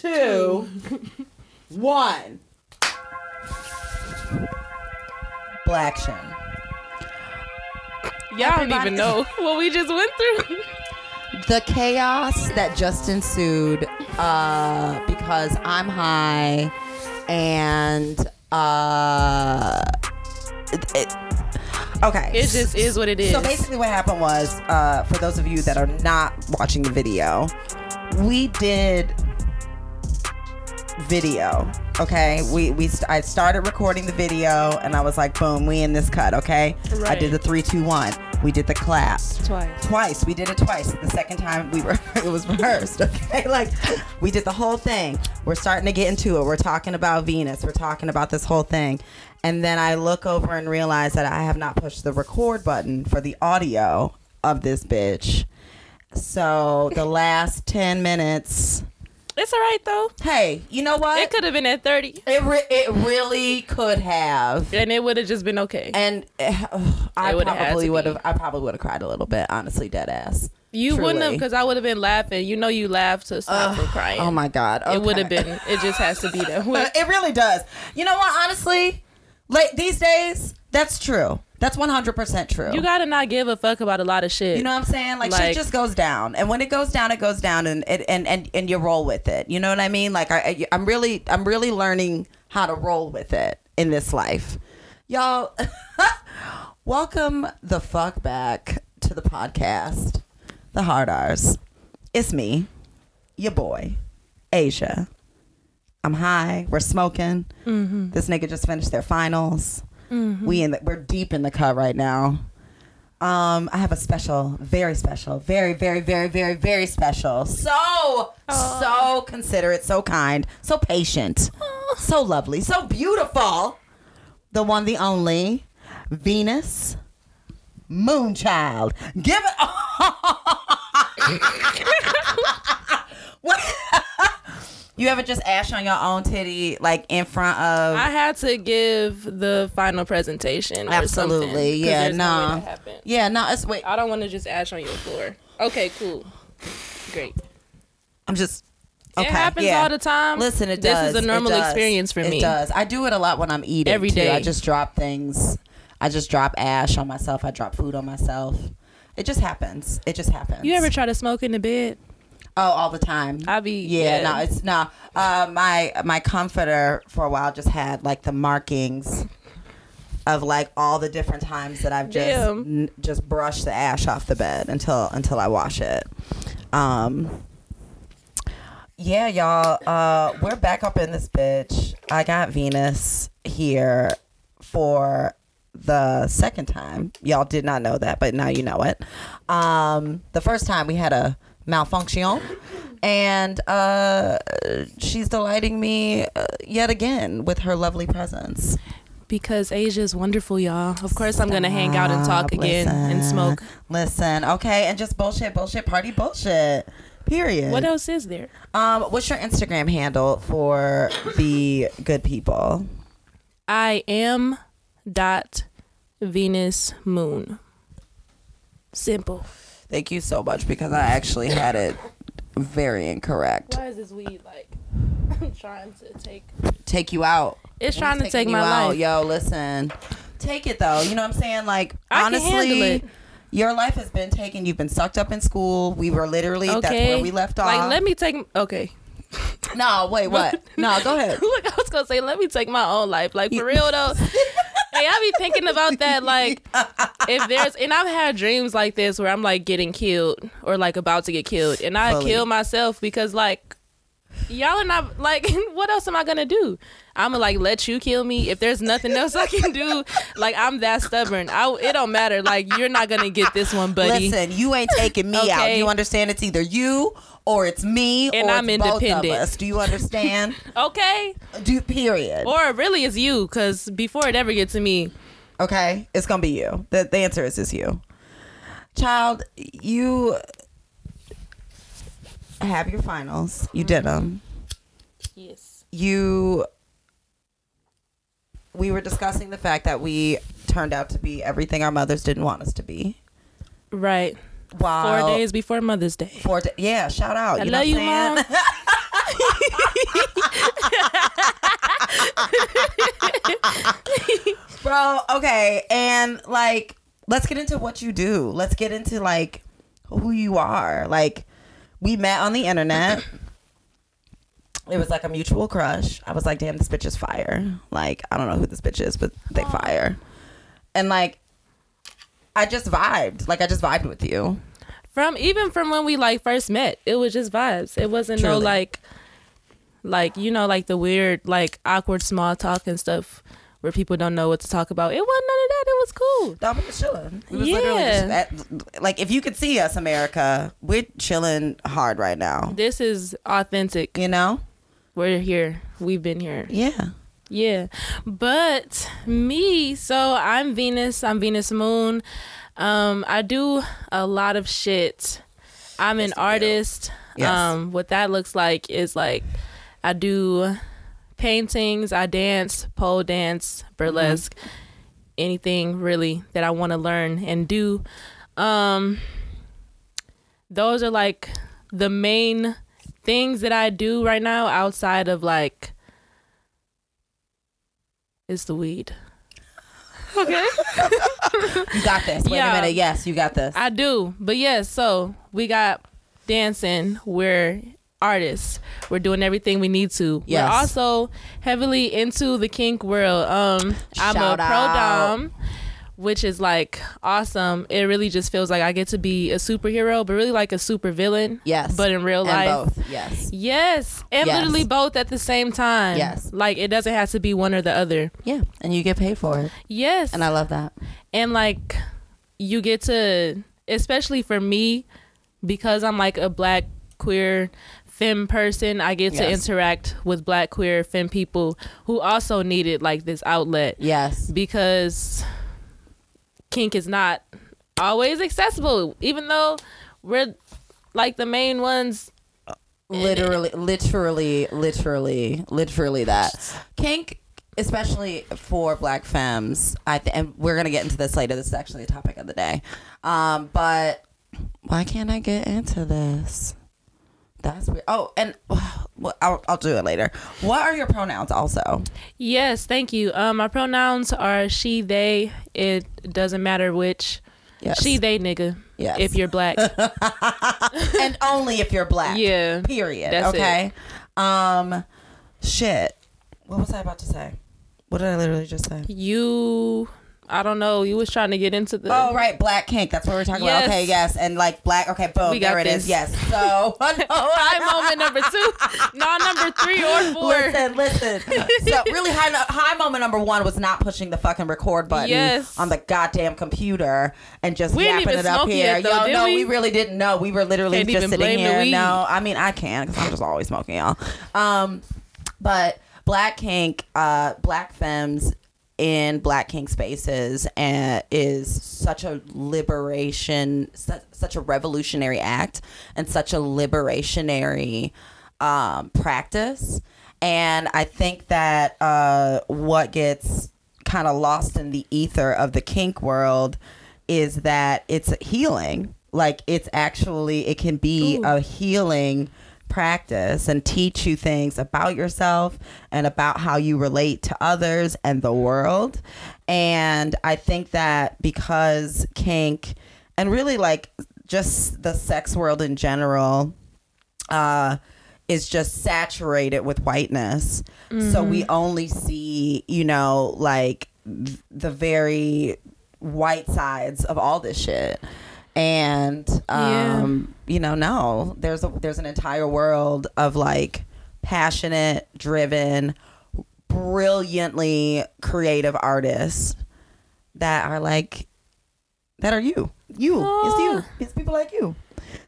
two, one. Black Shin. Y'all don't even know what we just went through. the chaos that just ensued uh, because I'm high and uh, it, it- okay. It just is what it is. So basically, what happened was, uh, for those of you that are not watching the video, we did video. Okay, we we st- I started recording the video, and I was like, boom, we in this cut. Okay, I did the three, two, one. We did the clap Twice. twice. We did it twice. The second time we were it was rehearsed. Okay, like we did the whole thing. We're starting to get into it. We're talking about Venus. We're talking about this whole thing, and then I look over and realize that I have not pushed the record button for the audio of this bitch. So the last ten minutes. It's all right though. Hey, you know what? It could have been at 30 It, re- it really could have. and it would have just been okay. And uh, I It would've probably would have. I probably would have cried a little bit. Honestly, dead ass. You wouldn't have because I would have been laughing. You know you laugh to stop from crying. Oh my god. It would have been. It just has to be that way. It really does. You know what? Honestly, like these days, that's true. That's one hundred percent true. You gotta not give a fuck about a lot of shit. You know what I'm saying? Like, shit just goes down, and when it goes down, it goes down, and and and and, and you roll with it. You know what I mean? Like, I, I'm really I'm really learning how to roll with it in this life, y'all. welcome the fuck back to the podcast, the hard R's. It's me, your boy, Asia. I'm high. We're smoking. Mm-hmm. This nigga just finished their finals. We in the, we're deep in the cut right now. Um, I have a special, very special, very, very, very, very, very special. So, so considerate, so kind, so patient, so lovely, so beautiful. The one, the only, Venus Moonchild. Give it. what? You ever just ash on your own titty, like in front of? I had to give the final presentation. Absolutely, yeah, no no, yeah, no. It's wait. I don't want to just ash on your floor. Okay, cool, great. I'm just. Okay, it happens yeah. all the time. Listen, it this does. This is a normal experience for me. It does. I do it a lot when I'm eating Every too. I just drop things. I just drop ash on myself. I drop food on myself. It just happens. It just happens. You ever try to smoke in the bed? Oh, all the time. I be yeah, no, it's no. Uh, my my comforter for a while just had like the markings of like all the different times that I've just n- just brushed the ash off the bed until until I wash it. Um. Yeah, y'all. Uh, we're back up in this bitch. I got Venus here for the second time. Y'all did not know that, but now you know it. Um, the first time we had a malfunction, and uh, she's delighting me uh, yet again with her lovely presence. because Asia's wonderful, y'all. Of course, I'm gonna hang out and talk Stop, again and smoke. Listen, okay, and just bullshit, bullshit, party bullshit. Period. What else is there? Um, what's your Instagram handle for the good people? I am dot Venus Moon. Simple. Thank you so much because I actually had it very incorrect. Why is this weed like trying to take? Take you out. It's trying to take my out. life. Yo, listen. Take it though. You know what I'm saying? Like I honestly, handle your life has been taken. You've been sucked up in school. We were literally that's Okay. where we left off. Like, let me take. Okay. No, wait, what? no, go ahead. Look, I was gonna say, let me take my own life. Like for real though. Hey, I be thinking about that. Like, if there's, and I've had dreams like this where I'm like getting killed or like about to get killed, and I Fully. kill myself because like y'all are not like, what else am I gonna do? I'm gonna like let you kill me if there's nothing else I can do. Like I'm that stubborn. I it don't matter. Like you're not gonna get this one, buddy. Listen, you ain't taking me out. You understand? It's either you or it's me And or I'm it's both of independent. us. Do you understand? Okay. Do period. Or really, it's you because before it ever gets to me, Okay, it's gonna be you. The, the answer is is you, child. You have your finals. You did mm-hmm. them. yes. You. We were discussing the fact that we turned out to be everything our mothers didn't want us to be. Right. Wow. Four days before Mother's Day. Four da- yeah, shout out. I you know love you, I'm? Bro, okay. And like, let's get into what you do. Let's get into like who you are. Like, we met on the internet. It was like a mutual crush. I was like, damn, this bitch is fire. Like, I don't know who this bitch is, but they fire. And like, I just vibed. Like, I just vibed with you. From even from when we like first met, it was just vibes. It wasn't no like like you know like the weird like awkward small talk and stuff where people don't know what to talk about. It wasn't none of that. It was cool. No, we was chilling. We was literally just at, like, if you could see us, America, we're chilling hard right now. This is authentic. You know? We're here. We've been here. Yeah. Yeah. But me, so I'm Venus. I'm Venus Moon. Um, I do a lot of shit. I'm an Yes, you artist. Yes. Um, what that looks like is like I do paintings, I dance, pole dance, burlesque, anything really that I want to learn and do. Um, those are like the main things that I do right now outside of like is the weed. Okay. You got this. Wait Yeah. a minute. Yes, you got this. I do. But yes, so we got dancing. We're artists. We're doing everything we need to. Yes. We're also heavily into the kink world. Um I'm Shout a pro dom, which is like awesome. It really just feels like I get to be a superhero, but really like a super villain. Yes. But in real and life. both. Yes. Yes. And Yes. literally both at the same time. Yes. Like it doesn't have to be one or the other. Yeah. And you get paid for it. Yes. And I love that. And like you get to especially for me because i'm like a black queer femme person i get to interact with black queer femme people who also needed like this outlet Yes. because kink is not always accessible even though we're like the main ones Literally, literally, literally, literally that. Kink, especially for black femmes, I th- and we're gonna get into this later. This is actually a topic of the day. Um, but why can't I get into this? That's weird. Oh, and well, I'll, I'll do it later. What are your pronouns? Also, yes thank you um my pronouns are she they it doesn't matter which yes, she they nigga Yes. if you're black and only if you're black. yeah Period. That's it. okay. Um, shit. What was I about to say? What did I literally just say? you I don't know. You was trying to get into the Oh right, black kink. That's what we're talking Yes. about. Okay, yes, and like black. Okay, boom. We there it is. this. Yes. So high moment number two, not number three or four. Listen, listen. So really high high moment number one was not pushing the fucking record button Yes. on the goddamn computer and just We didn't yapping even it up smoke here. yet, though, Yo, did no, we? we really didn't know. We were literally Can't just even sitting blame the here. weed. No, I mean I can because I'm just always smoking, y'all. Um, but black kink, uh, black femmes in black kink spaces uh, is such a liberation, such, such a revolutionary act, and such a liberationary um, practice. And I think that uh, what gets kind of lost in the ether of the kink world is that it's healing. Like it's actually, it can be Ooh. a healing practice and teach you things about yourself and about how you relate to others and the world. And I think that because kink and really like just the sex world in general uh is just saturated with whiteness. So we only see, you know, like th- the very white sides of all this shit. And um, you know, no, there's a there's an entire world of like passionate, driven, brilliantly creative artists that are like that are you. You. It's you. It's people like you.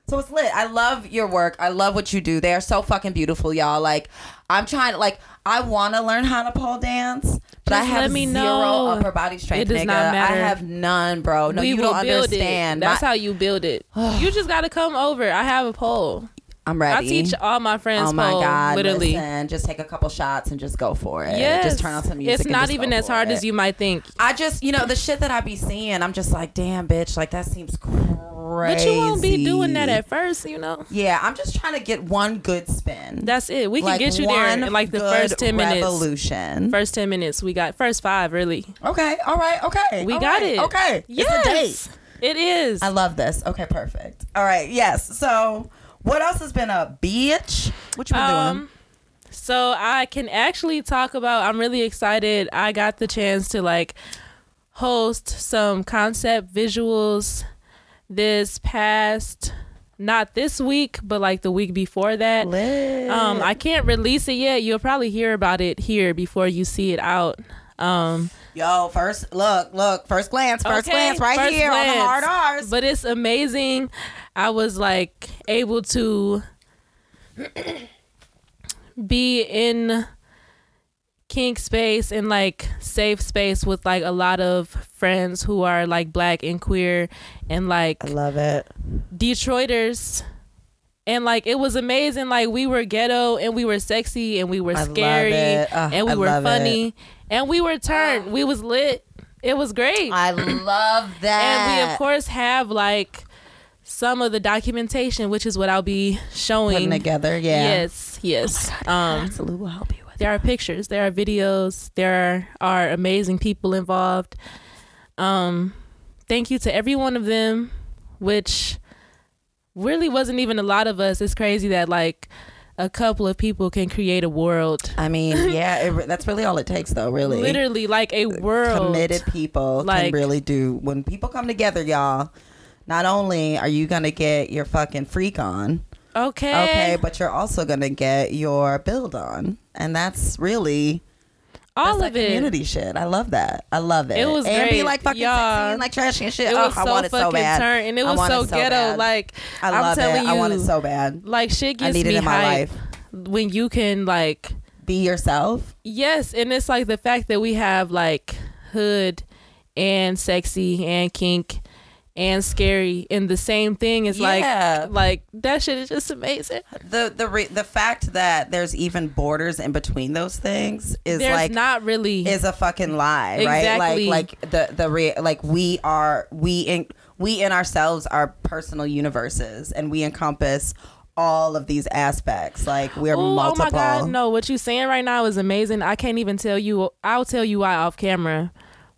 So it's lit. I love your work. I love what you do. They are so fucking beautiful, y'all. Like I'm trying to like I want to learn how to pole dance, but I Just have let me zero know. upper body strength. It does nigga. not matter. I have none, bro. No, we you don't build understand. it. That's My- how you build it. you just got to come over. I have a pole. I'm I teach all my friends Oh my pole, god! literally. Listen, just take a couple shots and just go for it. Yes. just turn on some music. It's not even as hard it. as you might think. I just, you know, the shit that I be seeing, I'm just like, damn, bitch, like that seems crazy. But you won't be doing that at first, you know. Yeah, I'm just trying to get one good spin. That's it. We can Like, get you there in like the first ten minutes. Revolution. First ten minutes, we got first five really. Okay, all right, okay. We all got right, it. Okay, Yes, it's a date. it is. I love this. Okay, perfect. All right, yes. So, what else has been a bitch? What you been doing? Um, so I can actually talk about. I'm really excited. I got the chance to like host some concept visuals this past, not this week, but like the week before that. Lit. Um, I can't release it yet. You'll probably hear about it here before you see it out. Um, Yo, first look, look, first glance, first Okay, glance, right first here on the hard R's. but it's amazing. I was like able to be in kink space and like safe space with like a lot of friends who are like black and queer and like I love it. Detroiters. And like it was amazing. Like we were ghetto and we were sexy and we were scary it. Ah, and we I were love funny and we were turned. We was lit. It was great. I love that. and we of course have like some of the documentation, which is what I'll be showing. putting together. Yeah. Yes, yes. um, Absolutely, will help you with. there are pictures, there are videos, there are amazing people involved. Um, thank you to every one of them, which really wasn't even a lot of us. It's crazy that like a couple of people can create a world. I mean, yeah, it, that's really all it takes, though. Really, Literally like a world. committed people Like- can really do. When people come together, y'all. Not only are you gonna get your fucking freak on, Okay. okay, but you're also gonna get your build on, and that's really All that's of like it. community shit. I love that. I love it. It was and be like fucking Y'all, and like trashy and shit. It oh, was I so want it fucking so bad. turned, and it was so it so ghetto. bad. Like I I'm love telling it. I want it so bad. like shit I gets need me it in my life. when you can like Be yourself. yes, and it's like the fact that we have like hood and sexy and kink and scary in the same thing is Yeah. like like that shit is just amazing. The the re- the fact that there's even borders in between those things is There's like not really is a fucking lie, right? Like like the the re- like we are we in we in ourselves are personal universes, and we encompass all of these aspects. Like we're Ooh, multiple. Oh my god, no! What you're saying right now is amazing. I can't even tell you. I'll tell you why off camera,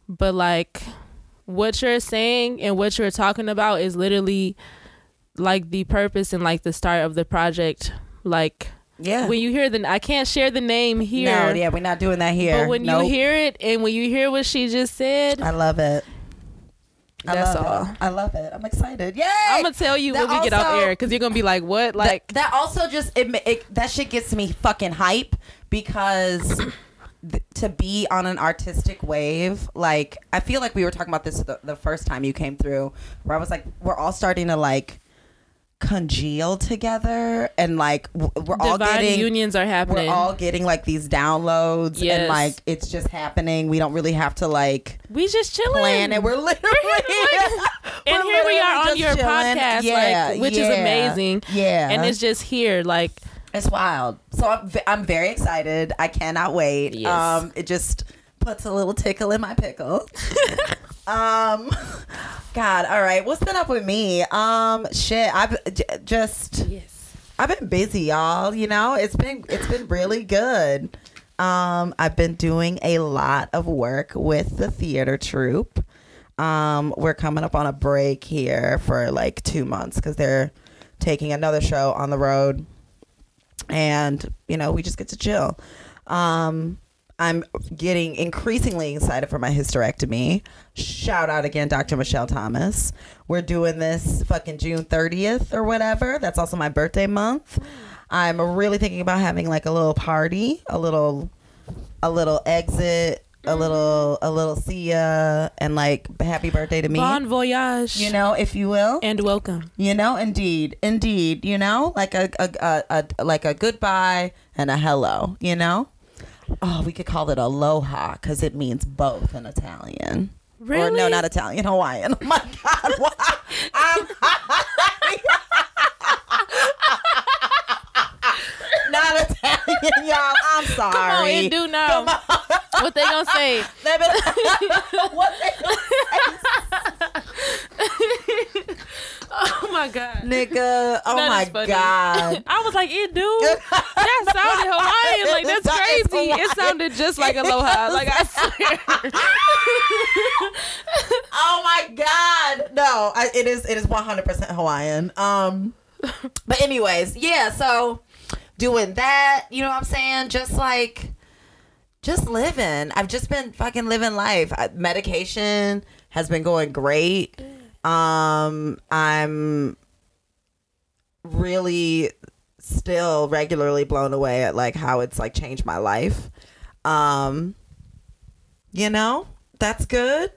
but like what you're saying and what you're talking about is literally like the purpose and like the start of the project. Like Yeah. when you hear the, I can't share the name here. no, yeah, we're not doing that here. But when Nope. you hear it and when you hear what she just said, I love it. I That's love all. It. I love it. I'm excited. Yeah. I'm gonna tell you That when we get off air because you're gonna be like, "What?" Like, that, that also just it, it that shit gets me fucking hype because th- to be on an artistic wave like i feel like we were talking about this the, the first time you came through where i was like we're all starting to like congeal together and like we're all getting unions are happening. we're all getting like these downloads and like it's just happening we don't really have to like we just chilling. plan it we're literally and we're here we are on your chilling. podcast, Yeah, like, which is amazing. yeah and it's just here, like, It's wild. So I'm, v- I'm very excited. I cannot wait. Yes. Um, it just puts a little tickle in my pickle. um, God, all right. What's been up with me? Um, shit. I've j- just yes, I've been busy, y'all. You know, it's been it's been really good. Um, I've been doing a lot of work with the theater troupe. Um, we're coming up on a break here for like two months because they're taking another show on the road, and you know we just get to chill. Um, I'm getting increasingly excited for my hysterectomy. Shout out again, Dr. Michelle Thomas. We're doing this fucking June 30th or whatever. That's also my birthday month. I'm really thinking about having like a little party, a little, a little exit, a mm-hmm. little, a little see ya, and like happy birthday to me. bon voyage, you know, if you will. and welcome. You know, indeed, indeed. You know, like a, a, a, a like a goodbye and a hello. You know, oh, we could call it aloha because it means both in Italian. Or Really? no, not Italian, Hawaiian. Oh my God, why? y'all. I'm sorry. Come on, it do now. What they gonna say? What they gonna Oh my god. nigga? Oh That my god. I was like, it do. That sounded Hawaiian. Like that's That crazy. It sounded just like aloha. Like I swear. Oh my god. No, I, it is it is 100% Hawaiian. Um but anyways, yeah, so doing that, you know what I'm saying? Just like just living. I've just been fucking living life. I, medication has been going great. Um I'm really still regularly blown away at like how it's like changed my life. Um you know, that's good.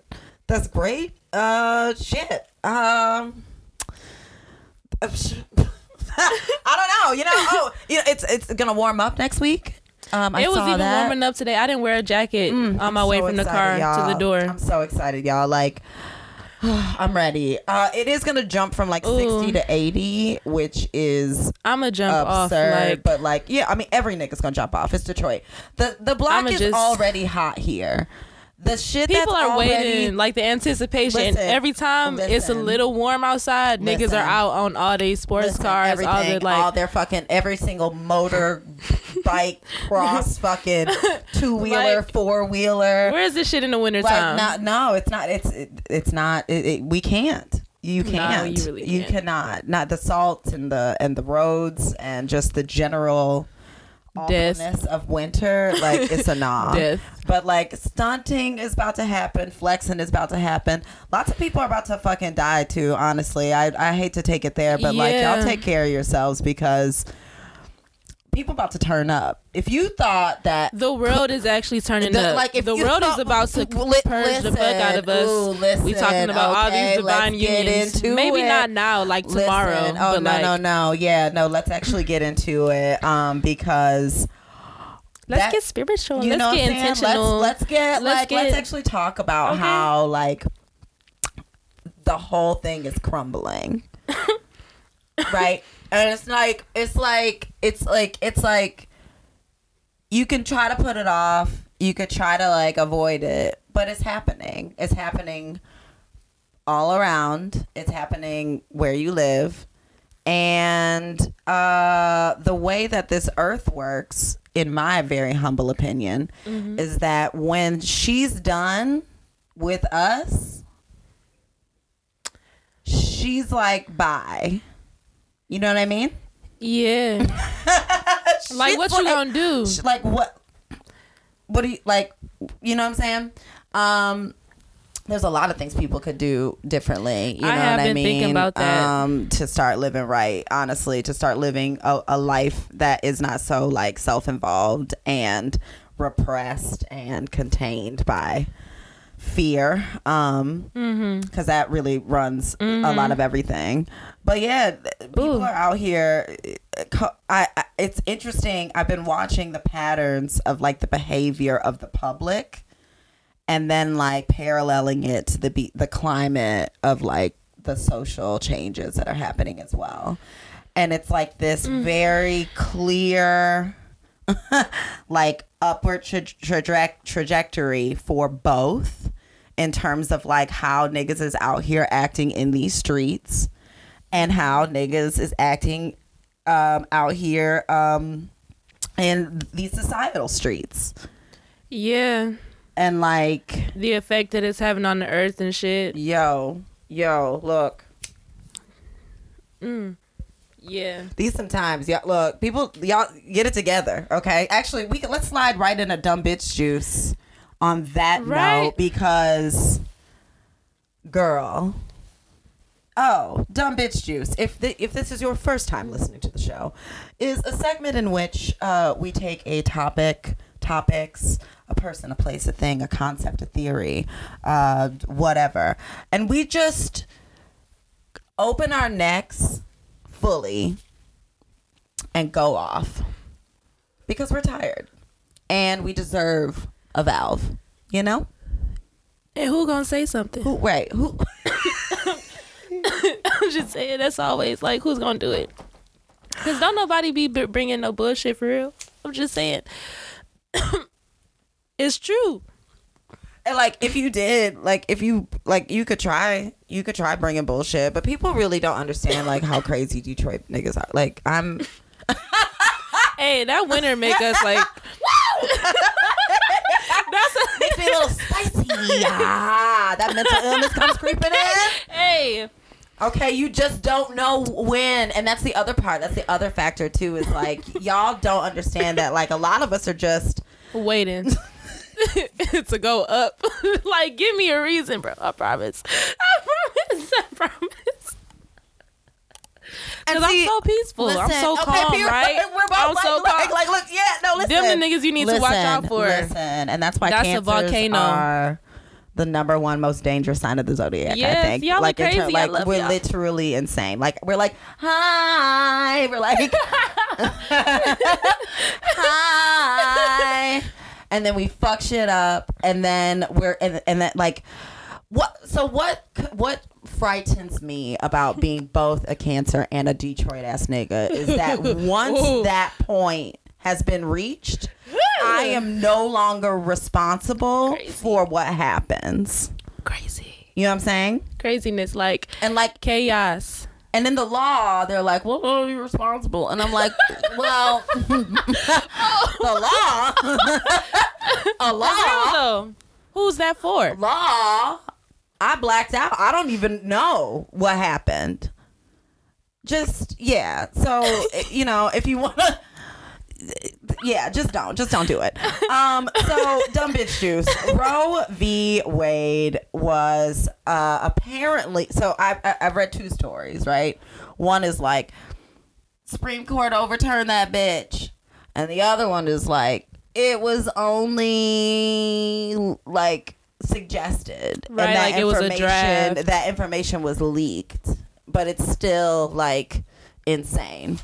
That's great. Uh shit. Um I don't know. You know, oh, you know, it's it's gonna warm up next week. Um, I it was saw even that. Mm, warming up today. I didn't wear a jacket on my I'm way so from the car excited, to the door. I'm so excited, y'all. Like, I'm ready. Uh, it is gonna jump from like Ooh. 60 to 80, which is I'm gonna jump absurd. off. Like but like, yeah, I mean, every nigga's gonna jump off. It's Detroit. The the block I'ma is just- already hot here. The shit people that's are already, waiting, like the anticipation. Listen, Every time it's a little warm outside, niggas are out on all these sports Listen, cars, all everything, the like. all their fucking every single motor, bike, cross, fucking two wheeler, Like, four wheeler. Where is this shit in the winter Like time? not, no, it's not. It's it, it's not. It, it, we can't. You can't. you really You can't. cannot. Not the salt and the and the roads and just the general Death. awfulness of winter. Like it's a nah. Death. But like stunting is about to happen, flexing is about to happen. Lots of people are about to fucking die too. Honestly, I I hate to take it there, but like y'all take care of yourselves because people about to turn up. If you thought that the world is actually turning the- up. like, if the world is about to Li- purge the fuck out of us. Ooh, listen, we talking about all these divine get unions. Maybe it. not now, like tomorrow. Listen, oh but no, like, no, no, yeah, no. Let's actually get into it, um, because Let's that- get spiritual. you let's know get intentional. Let's, let's get Let's like let's actually talk about Okay. how like the whole thing is crumbling, right? And it's like it's like it's like it's like you can try to put it off. You could try to like avoid it, but it's happening. It's happening all around. It's happening where you live. And uh, the way that this earth works, in my very humble opinion, is that when she's done with us, she's like, bye. You know what I mean? yeah. like what you gonna do? Like what what do you like you know what i'm saying um there's a lot of things people could do differently you I know have what i been mean thinking about that. um to start living right honestly to start living a, a life that is not so like self-involved and repressed and contained by fear um Mm-hmm. because that really runs a lot of everything. But yeah, people Ooh. are out here. uh, I, I it's interesting. I've been watching the patterns of like the behavior of the public, and then like paralleling it to the be- the climate of like the social changes that are happening as well. And it's like this very clear like upward tra- traje- trajectory for both in terms of like how niggas is out here acting in these streets and how niggas is acting um, out here um, in these societal streets Yeah. and like The effect that it's having on the earth and shit. yo yo look Mm. Yeah. these sometimes y'all look people y'all get it together okay actually we can let's slide right in a dumb bitch juice on that Right. note because girl oh dumb bitch juice if the, if this is your first time listening to the show is a segment in which uh, we take a topic topics a person a place a thing a concept a theory uh, whatever and we just open our necks fully and go off because we're tired and we deserve a valve you know And who gonna say something? who right who I'm just saying that's always like who's gonna do it? Cause don't nobody be bringing no bullshit for real. I'm just saying, it's true. And like if you did, like if you like you could try, you could try bringing bullshit, but people really don't understand like how crazy Detroit niggas are. Like I'm Hey, that winter make us like. Makes me a little spicy. Ah, that mental illness comes creeping in. hey. Okay, you just don't know when, and that's the other part. That's the other factor too. Is like y'all don't understand that like a lot of us are just waiting to go up. like, give me a reason, bro. I promise. I promise. I promise. And Because I'm so peaceful. I'm so okay, calm, right? We're both I'm like, so calm. like, look, yeah, no, listen. Them the niggas you need to watch out for. Listen, and that's why That's a volcano. are the number one most dangerous sign of the zodiac. I Yes, think. y'all like, crazy. I like we're y'all. literally insane. Like we're like, hi. We're like, hi. And then we fuck shit up, and then we're and and then like, what? So what? What frightens me about being both a cancer and a Detroit ass nigga is that once that point has been reached, I am no longer responsible Crazy. for what happens. Crazy. You know what I'm saying? Craziness, like And like, chaos. and in the law, they're like, "Well, oh, you're responsible," and I'm like, "Well, oh. the law, a law. Who's that for? law." I blacked out. I don't even know what happened. Just yeah. So you know, if you want to. Yeah, just don't, just don't do it. Um, so dumb bitch juice. Roe v. Wade was uh, apparently. So I, I I've read two stories. Right, one is like Supreme Court overturned that bitch, and the other one is like it was only like suggested, Right, and that like it was a information draft. that information was leaked, but it's still like insane.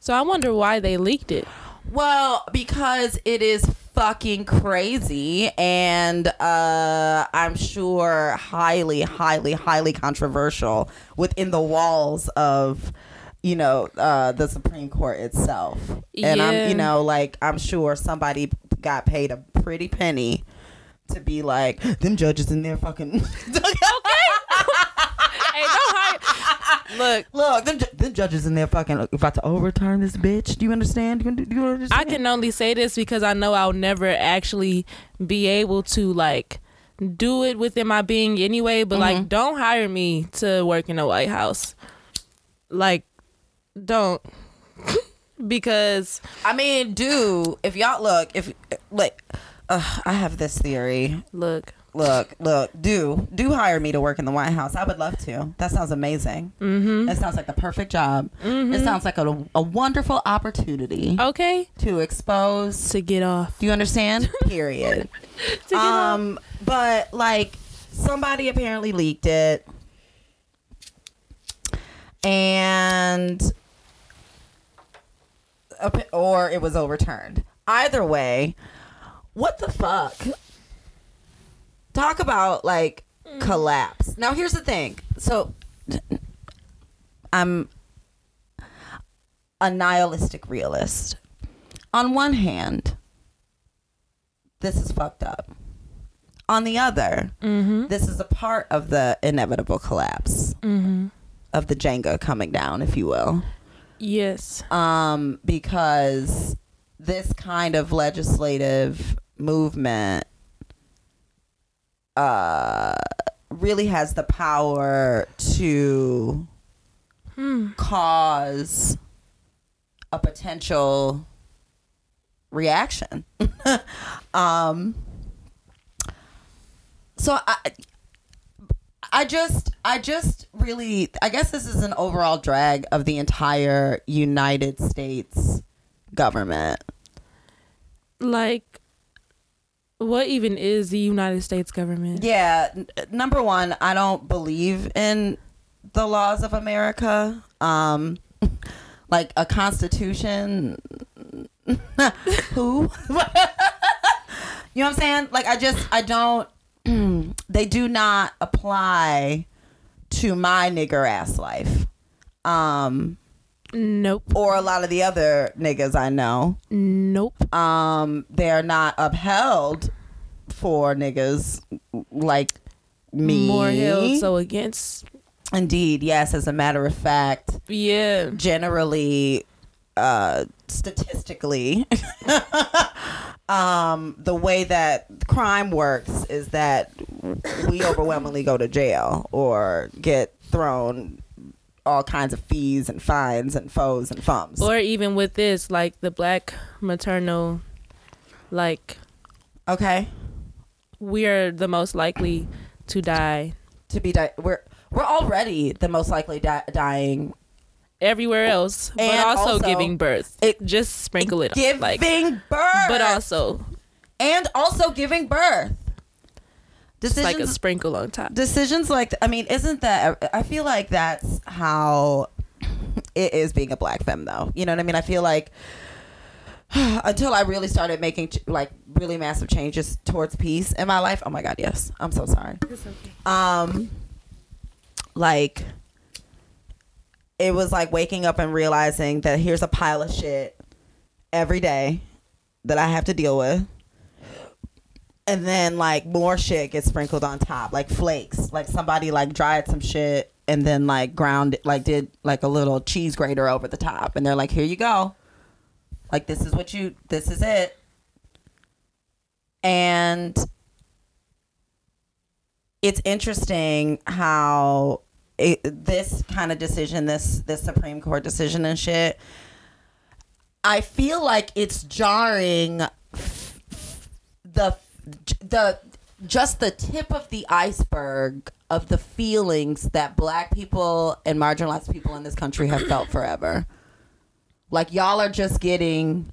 So I wonder why they leaked it. Well, because it is fucking crazy and uh I'm sure highly highly highly controversial within the walls of you know uh the Supreme Court itself. And I'm you know like I'm sure somebody got paid a pretty penny to be like them judges in there fucking okay. Hey, don't hide. Look, Look, them, them judges in there fucking about to overturn this bitch. Do you understand? Do you, do you understand? I can only say this because I know I'll never actually be able to like do it within my being anyway. But Mm-hmm. like, don't hire me to work in the White House. Like, don't. because I mean, do if y'all look if like uh, I have this theory. look, Look, look, do do hire me to work in the White House. I would love to. That sounds amazing. Mm-hmm. It sounds like the perfect job. It sounds like a, a wonderful opportunity okay, to expose. to get off. Do you understand? Period. To get off. um, but like somebody apparently leaked it, and or it was overturned. Either way, what the fuck? Talk about like mm. collapse. Now here's the thing. So I'm a nihilistic realist. On one hand, this is fucked up. On the other, mm-hmm. this is a part of the inevitable collapse mm-hmm. of the Jenga coming down, if you will. Yes. Um, because this kind of legislative movement uh, really has the power to cause a potential reaction. um, so I, I just, I just really, I guess this is an overall drag of the entire United States government. Like, what even is the United States government? Yeah, n- number one, I don't believe in the laws of America. Um, like a constitution. Who? you know what I'm saying? Like I just I don't. they do not apply to my nigger ass life. Um, Nope. or a lot of the other niggas I know. Nope. Um, they're not upheld for niggas like me. More held so against. Indeed, yes. As a matter of fact, Yeah. generally, uh, statistically, um, the way that crime works is that we overwhelmingly go to jail or get thrown all kinds of fees and fines and foes and fums. Or even with this, like the black maternal, like okay, we are the most likely to die to be di- we're we're already the most likely di- dying. everywhere else, but also, also- giving birth. It- Just sprinkle it, up. Giving like, birth, but also and also giving birth. Just Decisions like a sprinkle on top. decisions like I mean, isn't that? I feel like that's how it is being a black femme, though. You know what I mean? I feel like until I really started making ch- like really massive changes towards peace in my life. Oh my god, yes. I'm so sorry. Um, like it was like waking up and realizing that here's a pile of shit every day that I have to deal with and then like more shit gets sprinkled on top like flakes. Like somebody like dried some shit and then like ground it like did like a little cheese grater over the top. And they're like here you go. Like this is what you this is it. And it's interesting how it, this kind of decision this this supreme court decision and shit i feel like it's jarring the the just the tip of the iceberg of the feelings that black people and marginalized people in this country have felt forever. Like y'all are just getting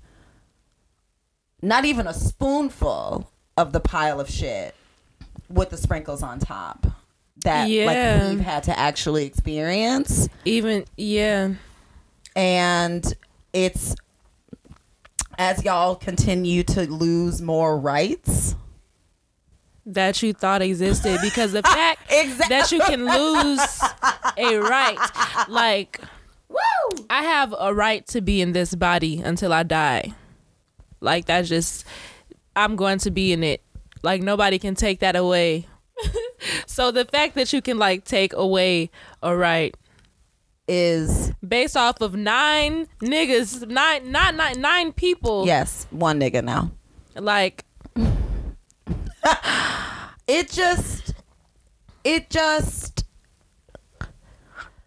not even a spoonful of the pile of shit with the sprinkles on top that Yeah. like we've had to actually experience Even yeah, and it's as y'all continue to lose more rights that you thought existed because the fact Exactly. that you can lose a right, like Woo! I have a right to be in this body until I die. Like that's just I'm going to be in it. Like nobody can take that away. so the fact that you can like take away a right is based off of nine niggas, nine not nine nine people. yes one nigga now Like it just it just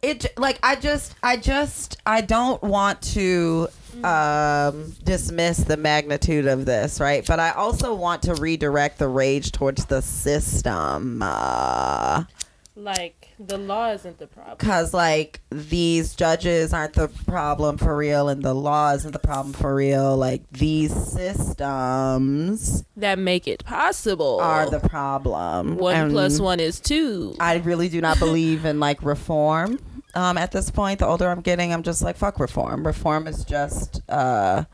it like i just i just i don't want to um dismiss the magnitude of this right? But i also want to redirect the rage towards the system. Uh like the law isn't the problem. Cause like these judges aren't the problem for real, and the law isn't the problem for real. Like these systems That make it possible. are the problem. one And plus one is two. I really do not believe in like reform. Um, at this point, the older I'm getting, I'm just like fuck reform. Reform is just uh,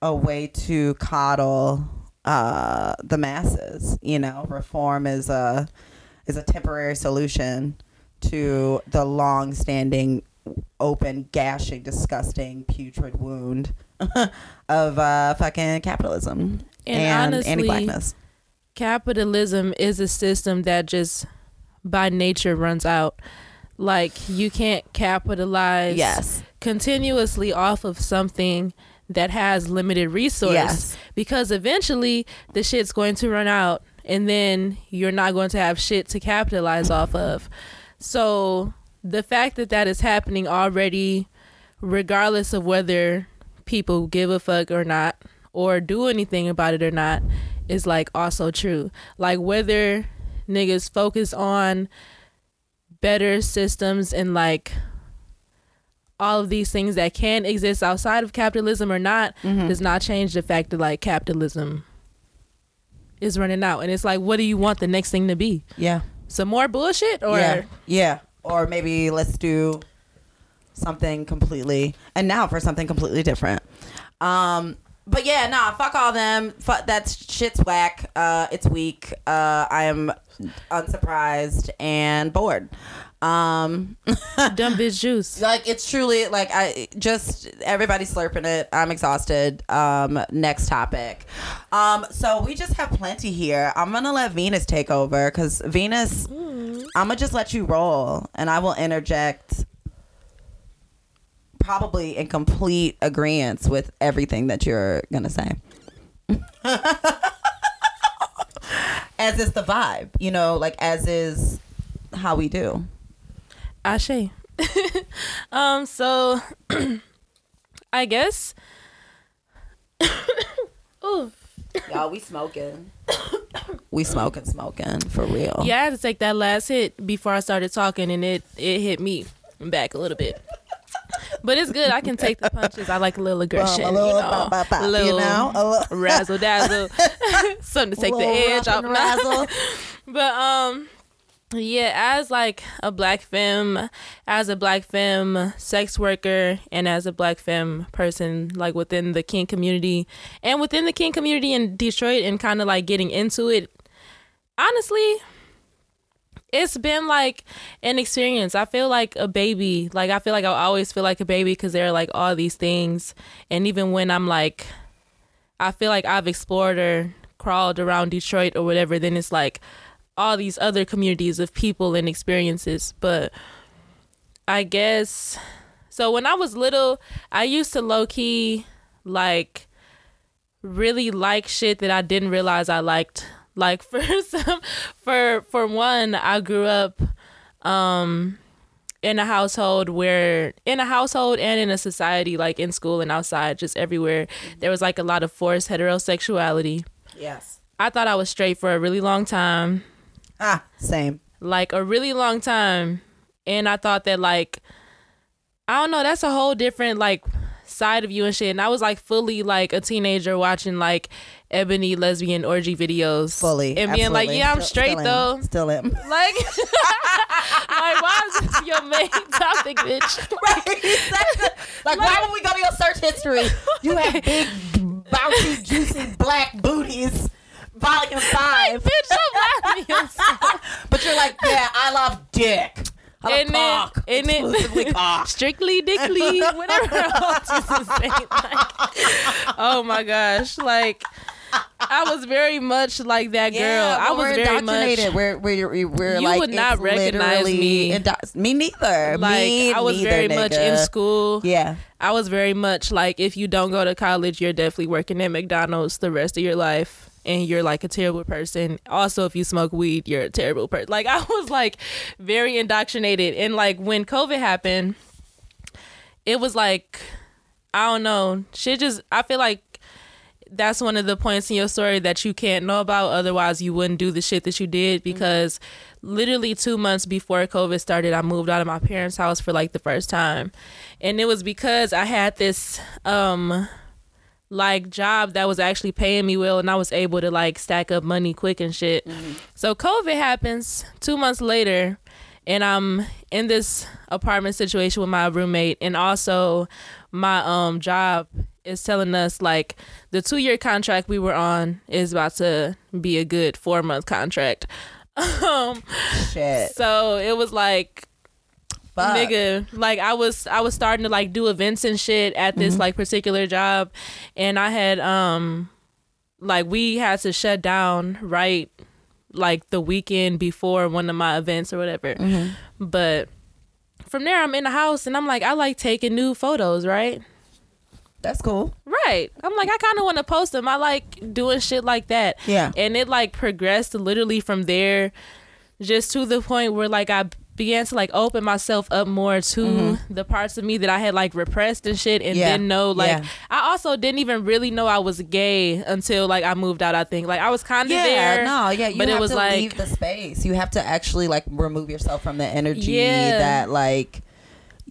a way to coddle uh, the masses. You know, reform is a is a temporary solution to the long-standing, open, gashing, disgusting, putrid wound of uh, fucking capitalism And and, honestly, anti-blackness. capitalism is a system that just by nature runs out. Like you can't capitalize Yes. continuously off of something that has limited resource Yes. because eventually the shit's going to run out and then you're not going to have shit to capitalize off of. So the fact that that is happening already regardless of whether people give a fuck or not or do anything about it or not is like also true. Like whether niggas focus on better systems and like all of these things that can exist outside of capitalism or not Mm-hmm. does not change the fact that like capitalism is running out and it's like what do you want the next thing to be Yeah. Some more bullshit or yeah, yeah. Or maybe let's do something completely. And now for something completely different. Um, but yeah, nah, fuck all them. Fuck that shit's whack. Uh, it's weak. Uh, I am unsurprised and bored. Um, Dumb bitch juice. like it's truly like I just everybody slurping it. I'm exhausted. Um, next topic. Um, so we just have plenty here. I'm gonna let Venus take over because Venus, I'm gonna just let you roll, and I will interject. Probably in complete agreement with everything that you're gonna say. as is the vibe, you know, like as is how we do. Ashe. um, so I guess Ooh. Y'all, we smoking. we smoking, smoking for real. Yeah, I had to take that last hit before I started talking and it it hit me back a little bit. But it's good. I can take the punches. I like a little aggression. a little you know, bop, bop, bop, a you know? A little- razzle dazzle. Something to take the edge off. and razzle. But um yeah, as like a black femme, as a black femme sex worker and as a black femme person like within the kink community and within the kink community in Detroit and kind of like getting into it. Honestly, it's been like an experience. I feel like a baby. Like I feel like I always feel like a baby because there are like all these things and even when I'm like I feel like I've explored or crawled around Detroit or whatever, then it's like all these other communities of people and experiences. But I guess so when I was little, I used to low key like really like shit that I didn't realize I liked. Like for some for for one, I grew up um in a household where in a household and in a society like in school and outside just everywhere there was like a lot of forced heterosexuality Yes. i thought i was straight for a really long time Ah, same. like a really long time and i thought that like i don't know that's a whole different like side of you and shit and i was like fully like a teenager watching like ebony lesbian orgy videos Fully. and being like yeah i'm Still- straight still am. though Still am. like like why is this your main topic bitch like, why would we go to your search history? You have big, bouncy, juicy black booties. Volume five. bitch don't lie to yourself. But you're like, yeah, I love dick. I love And then- cock. then- exclusively cock. strictly dickly whatever else you say like, oh my gosh like I was very much like that girl. Yeah, I was very much. We're we're we're, You like would not recognize me. indo- me neither. like me I was neither, very much in school. Yeah. I was very much like if you don't go to college, you're definitely working at McDonald's the rest of your life. And you're like a terrible person. Also, if you smoke weed, you're a terrible person. Like I was like very indoctrinated. And like when COVID happened, it was like I don't know. Shit just I feel like that's one of the points in your story that you can't know about otherwise you wouldn't do the shit that you did because literally 2 months before covid started I moved out of my parents' house for like the first time and it was because I had this um like job that was actually paying me well and I was able to like stack up money quick and shit. So COVID happens 2 months later and I'm in this apartment situation with my roommate and also my um job is telling us like the 2 year contract we were on is about to be a good 4 month contract. Um Shit. so it was like Fuck. nigga like i was i was starting to like do events and shit at this like particular job. And i had um like we had to shut down right like the weekend before one of my events or whatever. But from there i'm in the house and i'm like i like taking new photos right? That's cool. right. I'm like i kind of want to post them i like doing shit like that. Yeah. and it like progressed literally from there just to the point where like i began to like open myself up more to the parts of me that i had like repressed and shit and Mm-hmm. Yeah. didn't know like Yeah. i also didn't even really know i was gay until like i moved out i think like i was kind of Yeah, there no, yeah, you but have it was to like leave the space. You have to actually like remove yourself from the energy Yeah. that like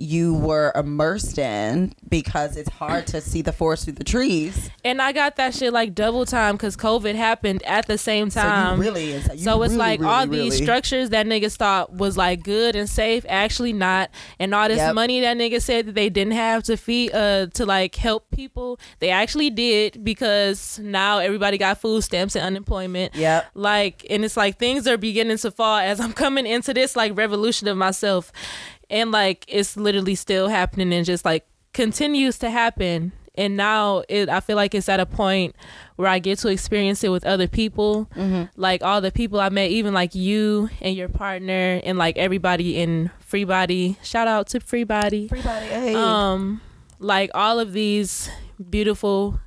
you were immersed in because it's hard to see the forest through the trees. And I got that shit like double time because COVID happened at the same time. so really. You so it's really, like really, all these structures that niggas thought was like good and safe, actually not. And all this Yep. money that niggas said that they didn't have to feed, uh, to like help people, they actually did because now everybody got food stamps and unemployment. Yep. Like, and it's like things are beginning to fall as I'm coming into this like revolution of myself, and like it's literally still happening and just like continues to happen. And now it, I feel like it's at a point where I get to experience it with other people, like all the people I met, even like you and your partner, and like everybody in Free Body. Shout out to Free Body Everybody, hey. um like all of these beautiful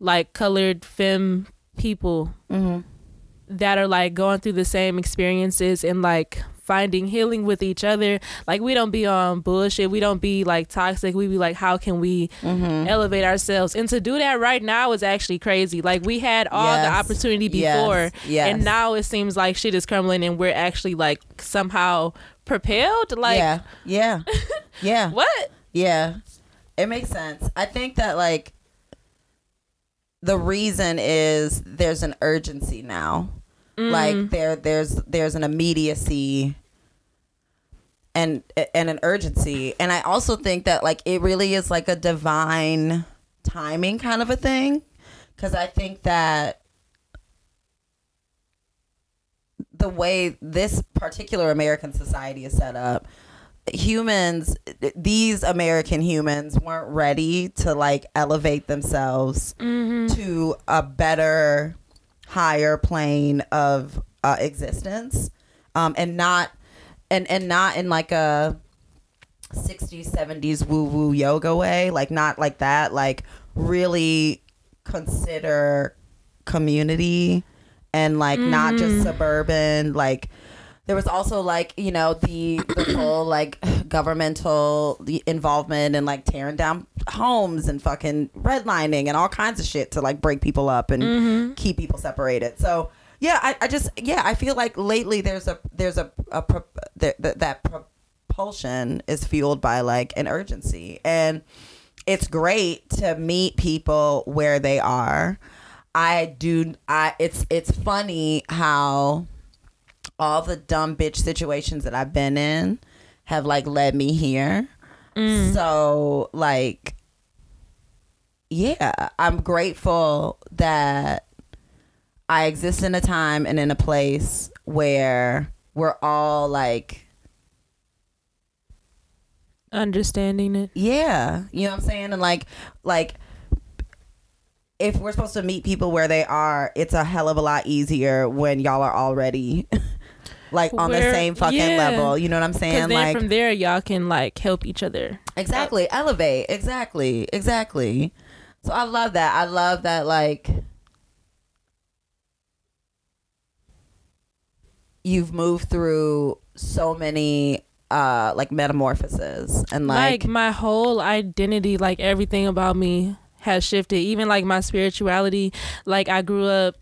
like colored femme people Mm-hmm. that are like going through the same experiences and like finding healing with each other like we don't be on bullshit we don't be like toxic we be like how can we Mm-hmm. elevate ourselves and to do that right now is actually crazy like we had all the Yes. opportunity Yes. before Yes. and now it seems like shit is crumbling and we're actually like somehow propelled like yeah, yeah, yeah, what yeah. It makes sense. I think that like the reason is there's an urgency now. Mm. Like there, there's there's an immediacy and and an urgency, and I also think that like it really is like a divine timing kind of a thing, because I think that the way this particular American society is set up, humans, these American humans weren't ready to like elevate themselves to a better, higher plane of uh, existence, um, and not, and and not in like a 60s 70s woo woo yoga way like not like that like really consider community and like not just suburban like there was also like you know the the whole like governmental involvement and like tearing down homes and fucking redlining and all kinds of shit to like break people up and mm-hmm. keep people separated. So yeah I, I just yeah i feel like lately there's a there's a, a pro- there, that that propulsion is fueled by like an urgency. And it's great to meet people where they are. I do i it's it's funny how all the dumb bitch situations that I've been in have like led me here. Mm. So like yeah, I'm grateful that I exist in a time and in a place where we're all like understanding it yeah, you know what I'm saying? And like like if we're supposed to meet people where they are, it's a hell of a lot easier when y'all are already like on the same fucking yeah. level. You know what I'm saying? Like from there y'all can like help each other exactly, elevate. Exactly. Exactly. So I love that. I love that like you've moved through so many uh like metamorphoses and like, like my whole identity like everything about me has shifted even like my spirituality like i grew up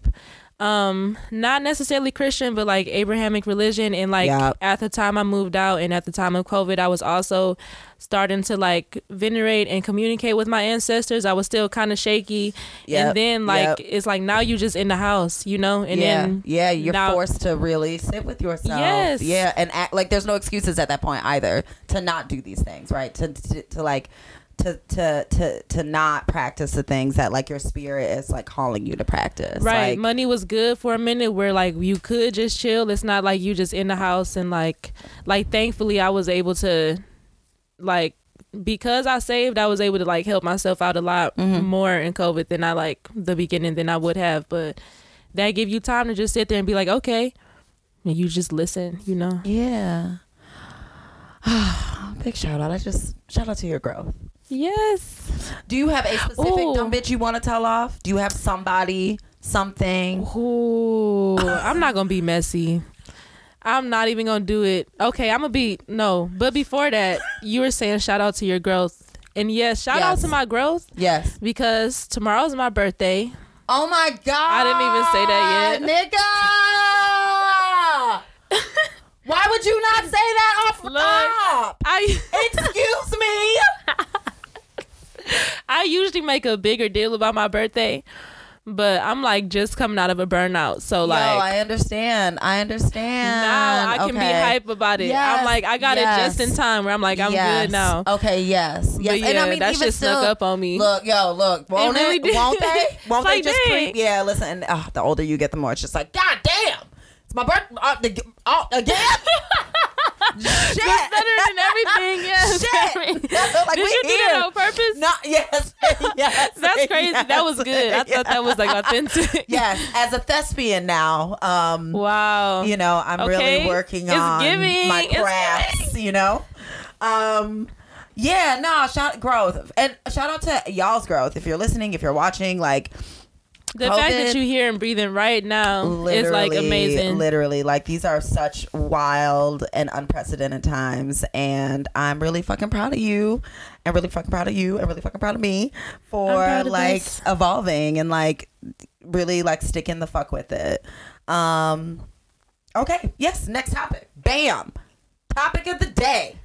um not necessarily christian but like abrahamic religion and like at the time i moved out and at the time of covid i was also starting to like venerate and communicate with my ancestors i was still kind of shaky Yep, and then like yep. it's like now you just in the house you know and yeah, then yeah, you're now- forced to really sit with yourself. Yes. yeah, and act like there's no excuses at that point either to not do these things, right? To to, to like to to to to not practice the things that like your spirit is like calling you to practice. Right. Like, Money was good for a minute where like you could just chill. It's not like you just in the house and like like thankfully I was able to like because I saved, I was able to like help myself out a lot Mm-hmm. more in COVID than I like the beginning than I would have. But that give you time to just sit there and be like, okay. And you just listen, you know. yeah. Big shout out. I just shout out to your growth. Yes. Do you have a specific Ooh. dumb bitch you want to tell off? Do you have somebody, something? Ooh, I'm not gonna be messy. I'm not even gonna do it. Okay, I'm gonna be no. But before that, you were saying shout out to your growth, and yes, shout out to my growth Yes. because tomorrow's my birthday. Oh my god! I didn't even say that yet, nigga. Why would you not say that off Look, top? I Excuse me. I usually make a bigger deal about my birthday, but I'm like just coming out of a burnout, so like. Yo, I understand. I understand. now I can be Okay. hype about it. Yes, I'm like, I got it just in time where I'm like, I'm Yes. good now. Okay, yes. Yes. Yeah, and I mean, that even shit still, snuck up on me. Look, yo, look. Won't really it? Won't they? Won't It's they just dang. creep? Yeah, listen. And, uh, the older you get, the more it's just like, God damn. It's my birthday. Uh, the, uh, again? Shit. Better than everything. Yes. Shit. Like, Did we you do here. that on purpose? No, yes. yes. That's crazy. yes, that was good. I thought that was like authentic. Yes, as a thespian now, um, Wow. you know, I'm Okay. really working It's on giving. my crafts, you know? Um yeah, no, shout growth. And shout out to y'all's growth. If you're listening, if you're watching, like the fact that COVID- you hear and breathing right now is like amazing. Literally, like these are such wild and unprecedented times and I'm really fucking proud of you and really fucking proud of you and really fucking proud of me for like this. evolving and like really like sticking the fuck with it. Um okay, yes, next topic. Bam. Topic of the day.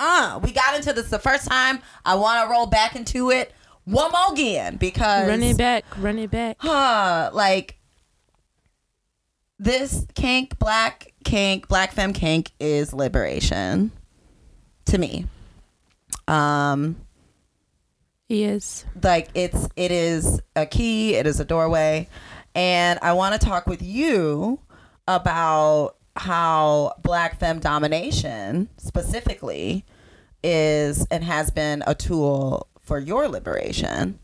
Uh, we got into this the first time. I want to roll back into it one more again because Run it back. Run it back. huh, like this kink, black kink, black femme kink is liberation to me. Um, Yes. like it's it is a key, it is a doorway, and I want to talk with you about how black femme domination specifically is and has been a tool for your liberation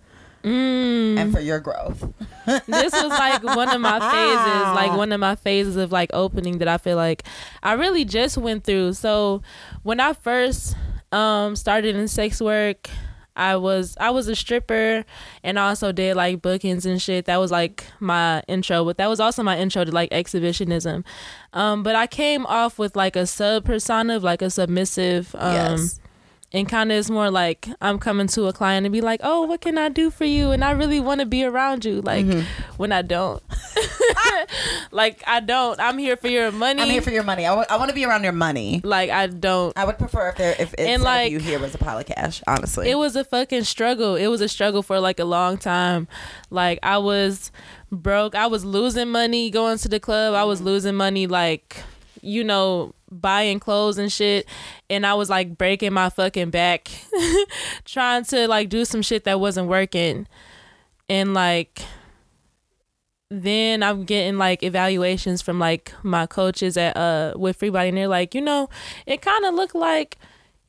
Mm. and for your growth. this was like one of my phases, like one of my phases of like opening that I feel like I really just went through. So when I first um started in sex work, I was I was a stripper and also did like bookings and shit. That was like my intro, but that was also my intro to like exhibitionism. Um but I came off with like a sub persona of like a submissive um yes. And kind of it's more like I'm coming to a client and be like, "Oh, what can I do for you?" And I really want to be around you. Like Mm-hmm. when I don't, like I don't. I'm here for your money. I'm here for your money. I want to be around your money. like I don't. I would prefer if there if it's And, like like, you here was a pile of cash. Honestly, It was a fucking struggle. It was a struggle for like a long time. Like I was broke. I was losing money going to the club. I was losing money like you know buying clothes and shit and I was like breaking my fucking back trying to like do some shit that wasn't working. And like then I'm getting like evaluations from like my coaches at uh with Free Body and they're like, you know, it kind of looked like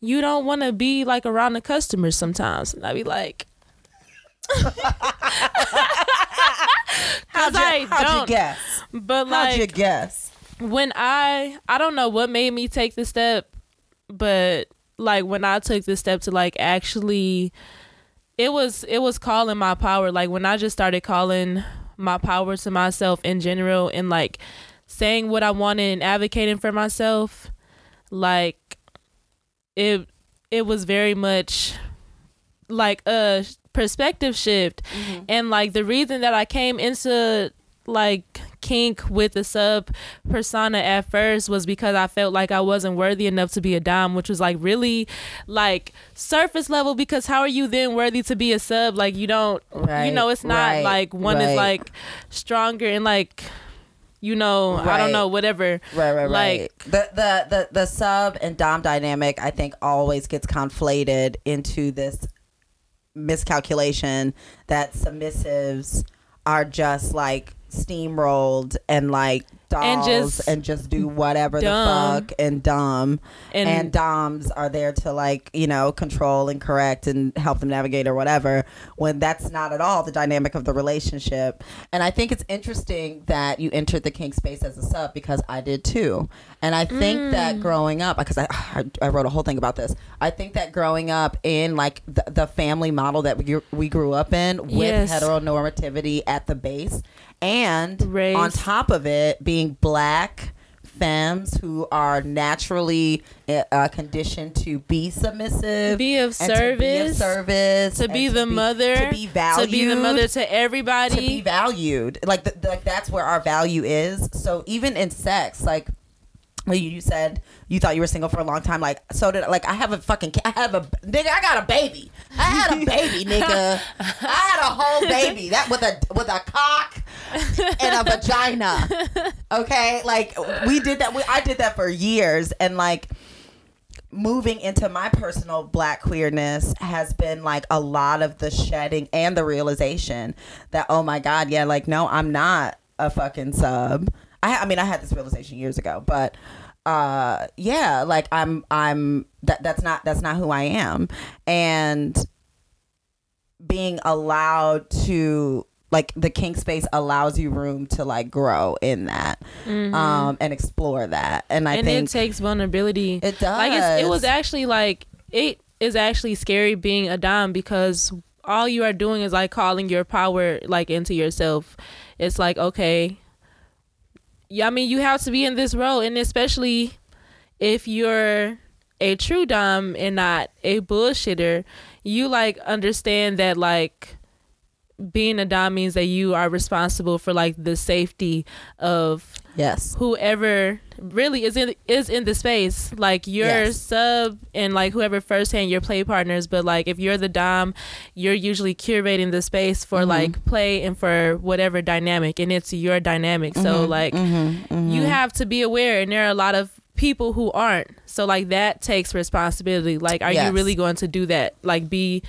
you don't want to be like around the customers sometimes. And I be like, I how'd you don't. guess? But How'd you like guess? When I, I don't know what made me take the step, but like when I took the step to like actually, it was it was calling my power. Like when I just started calling my power to myself in general and like saying what I wanted and advocating for myself, like it it was very much like a perspective shift mm-hmm. and like the reason that I came into like kink with the sub persona at first was because I felt like I wasn't worthy enough to be a dom, which was like really like surface level because how are you then worthy to be a sub? Like you don't you know, it's not right, like one right. is like stronger and like you know, I don't know, whatever. Right, right, right. The, the the the sub and dom dynamic, I think, always gets conflated into this miscalculation that submissives are just like steamrolled and like dolls And and just just, do whatever dumb. the fuck and dumb And, and, doms are there to like you know control and correct and help them navigate or whatever when that's not at all the dynamic of the relationship and i think it's interesting that you entered the kink space as a sub because i did too and i think Mm. that growing up because I, I i wrote a whole thing about this i think that growing up in like the, the family model that we, we grew up in with Yes. heteronormativity at the base and Race. on top of it being black femmes who are naturally uh, conditioned to be submissive be of and to be of service, service to be the mother, to be valued to be the mother to everybody, to be valued. Like the, like that's where our value is. So even in sex like you, said you thought you were single for a long time. Like, so did like I have a fucking I have a nigga. I got a baby. I had a baby, nigga. I had a whole baby that with a with a cock and a vagina. Okay, like we did that. We, I did that for years, and like moving into my personal black queerness has been like a lot of the shedding and the realization that oh my god yeah like no i'm not a fucking sub i, I mean i had this realization years ago but uh yeah like i'm i'm that that's not that's not who i am and being allowed to like the kink space allows you room to like grow in that um and explore that and i and think it takes vulnerability. It does Like it's, it was actually like it is actually scary being a dom because all you are doing is like calling your power like into yourself. It's like okay, yeah. I mean, you have to be in this role, and especially if you're a true dom and not a bullshitter, you like understand that like being a dom means that you are responsible for like the safety of yes. whoever really is in is in the space like your Yes. sub and like whoever firsthand your play partners but like if you're the dom you're usually curating the space for Mm-hmm. like play and for whatever dynamic and it's your dynamic. So Mm-hmm. like you have to be aware and there are a lot of people who aren't. So like that takes responsibility. Like are Yes. you really going to do that? Like be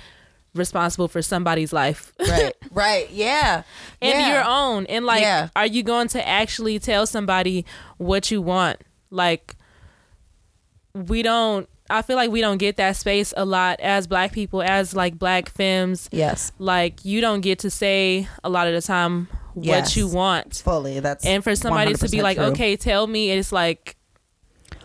responsible for somebody's life. Right right yeah. And yeah. your own. And like Yeah. are you going to actually tell somebody what you want? Like we don't i feel like we don't get that space a lot as black people as like black femmes. Yes. Like you don't get to say a lot of the time what Yes. you want. Fully. That's and for somebody to be like true. okay tell me it's like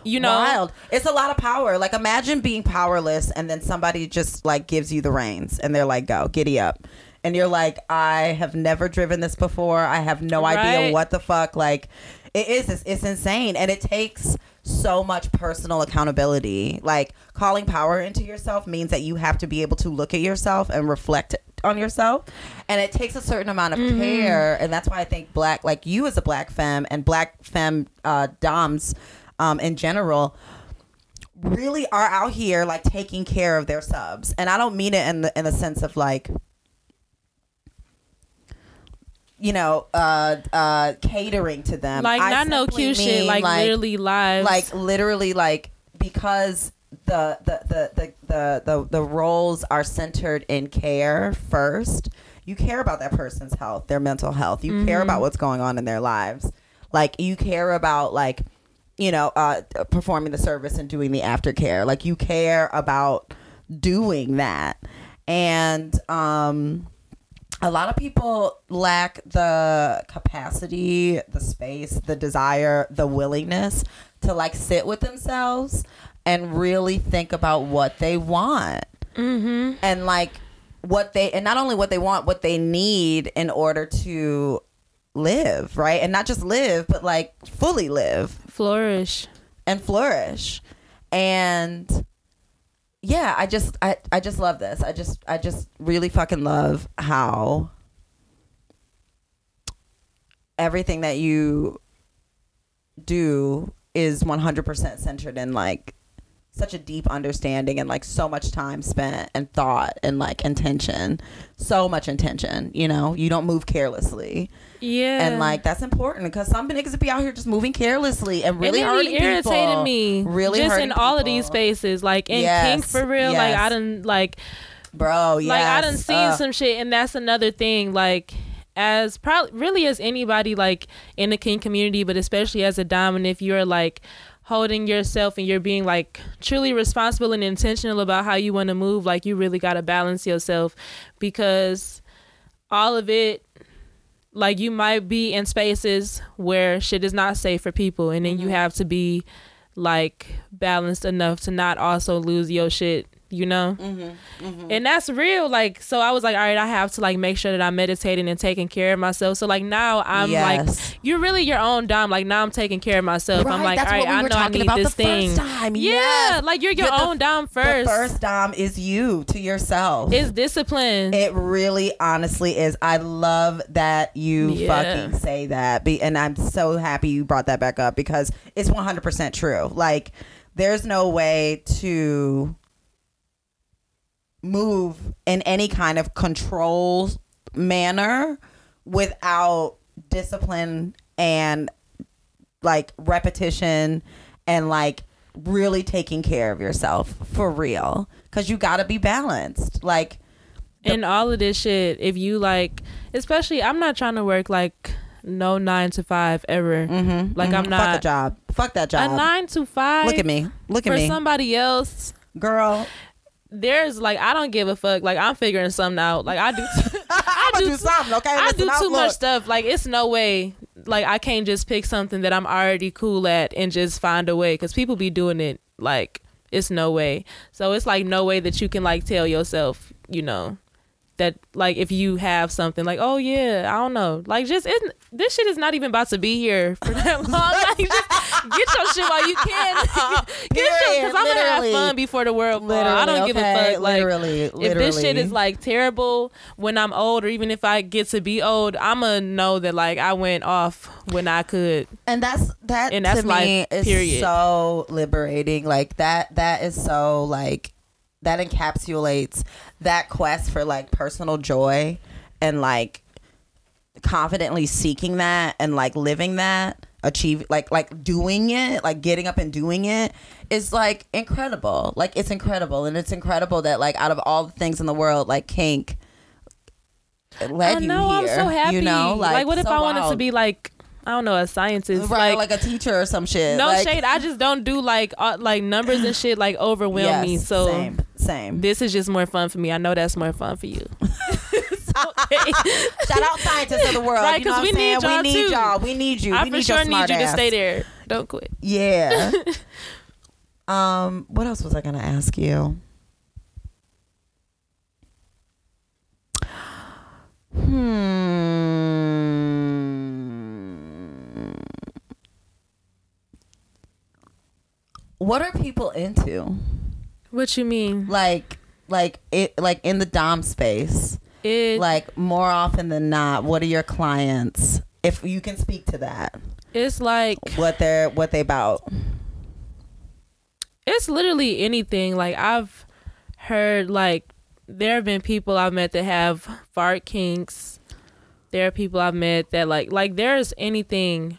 you know? Wild. It's a lot of power. Like imagine being powerless and then somebody just like gives you the reins and they're like go giddy up and you're like i have never driven this before. I have no idea what the fuck like it is it's, it's insane and it takes so much personal accountability. Like calling power into yourself means that you have to be able to look at yourself and reflect on yourself and it takes a certain amount of care and that's why i think black like you as a black femme and black femme uh, doms um, in general really are out here like taking care of their subs and i don't mean it in the in the sense of like you know uh uh catering to them. Like I not no cute shit mean, like, literally live like literally like because the the the the the, the, the roles are centered in care first you care about that person's health their mental health. You care about what's going on in their lives. Like you care about like you know uh performing the service and doing the aftercare. Like you care about doing that. And um a lot of people lack the capacity, the space, the desire, the willingness to like sit with themselves and really think about what they want. Mm-hmm. And like what they, and not only what they want, what they need in order to live, right? And not just live, but like fully live flourish and flourish. And yeah, I just I, I just love this. I just I just really fucking love how everything that you do is 100% centered in like such a deep understanding and like so much time spent and thought and like intention. So much intention you know? You don't move carelessly yeah and like that's important because some niggas be out here just moving carelessly and really and hurting be irritating people. me Really just in all of these spaces like in Yes, kink for real like I didn't like bro. Yes. like i done seen Ugh. some shit and that's another thing like as probably really as anybody like in the kink community but especially as a dominant if you're like holding yourself and you're being like truly responsible and intentional about how you want to move like you really got to balance yourself because all of it like you might be in spaces where shit is not safe for people and then you mm-hmm. have to be like balanced enough to not also lose your shit you know Mm-hmm, and that's real like so i was like all right i have to like make sure that i'm meditating and taking care of myself so like now i'm Yes. like you're really your own dom like now i'm taking care of myself i'm like all right we i know i need about this the first thing yeah Yes. like you're your You're the- own dom The first first dom is you to yourself. it's discipline It really honestly is. I love that you Yeah. fucking say that. Be, and I'm so happy you brought that back up because it's 100% true. Like, there's no way to move in any kind of control manner without discipline and like repetition and like really taking care of yourself for real because you got to be balanced like and all of this shit if you like especially i'm not trying to work like no nine to five ever Mm-hmm, like i'm Fuck a not job. Fuck that job. a nine to five Look at me. Look at me. for me, somebody else girl. There's like I don't give a fuck. Like I'm figuring something out. Like I do, I'm do do t- something. Okay, I Listen, do too much stuff. Like it's no way. Like I can't just pick something that I'm already cool at and just find a way. Because people be doing it. Like it's no way. So it's like no way that you can like tell yourself, you know, that like if you have something like oh yeah I don't know like just it, this shit is not even about to be here for that long. like just get your shit while you can. get your because I'm gonna have fun before the world. Literally, I don't give a fuck. Like literally, if this shit is like terrible when I'm old, or even if I get to be old, I'ma know that like I went off when I could. and that's that And that's to me is period. so liberating like that that is so like that encapsulates that quest for like personal joy and like confidently seeking that and like living that achieve like like doing it like getting up and doing it is like incredible like it's incredible and it's incredible that like out of all the things in the world like kink led I you know here I'm so happy. you know like, what if so I wanted to be like I don't know a scientist? right like, like, a teacher or some shit no like, shade. I just don't do like uh, like numbers and shit like overwhelm me. So same same this is just more fun for me. I know that's more fun for you. Shout out scientists of the world. Right, you know we I'm need saying? y'all We need too. y'all. We need you. I we for need sure need you to stay there. Don't quit. Yeah. um. What else was I gonna ask you? Hmm. What are people into? What you mean? Like, like it, like in the dom space. It like more often than not what are your clients if you can speak to that it's like what they're what they about it's literally anything. Like I've heard like there have been people I've met that have fart kinks. There are people I've met that like like there's anything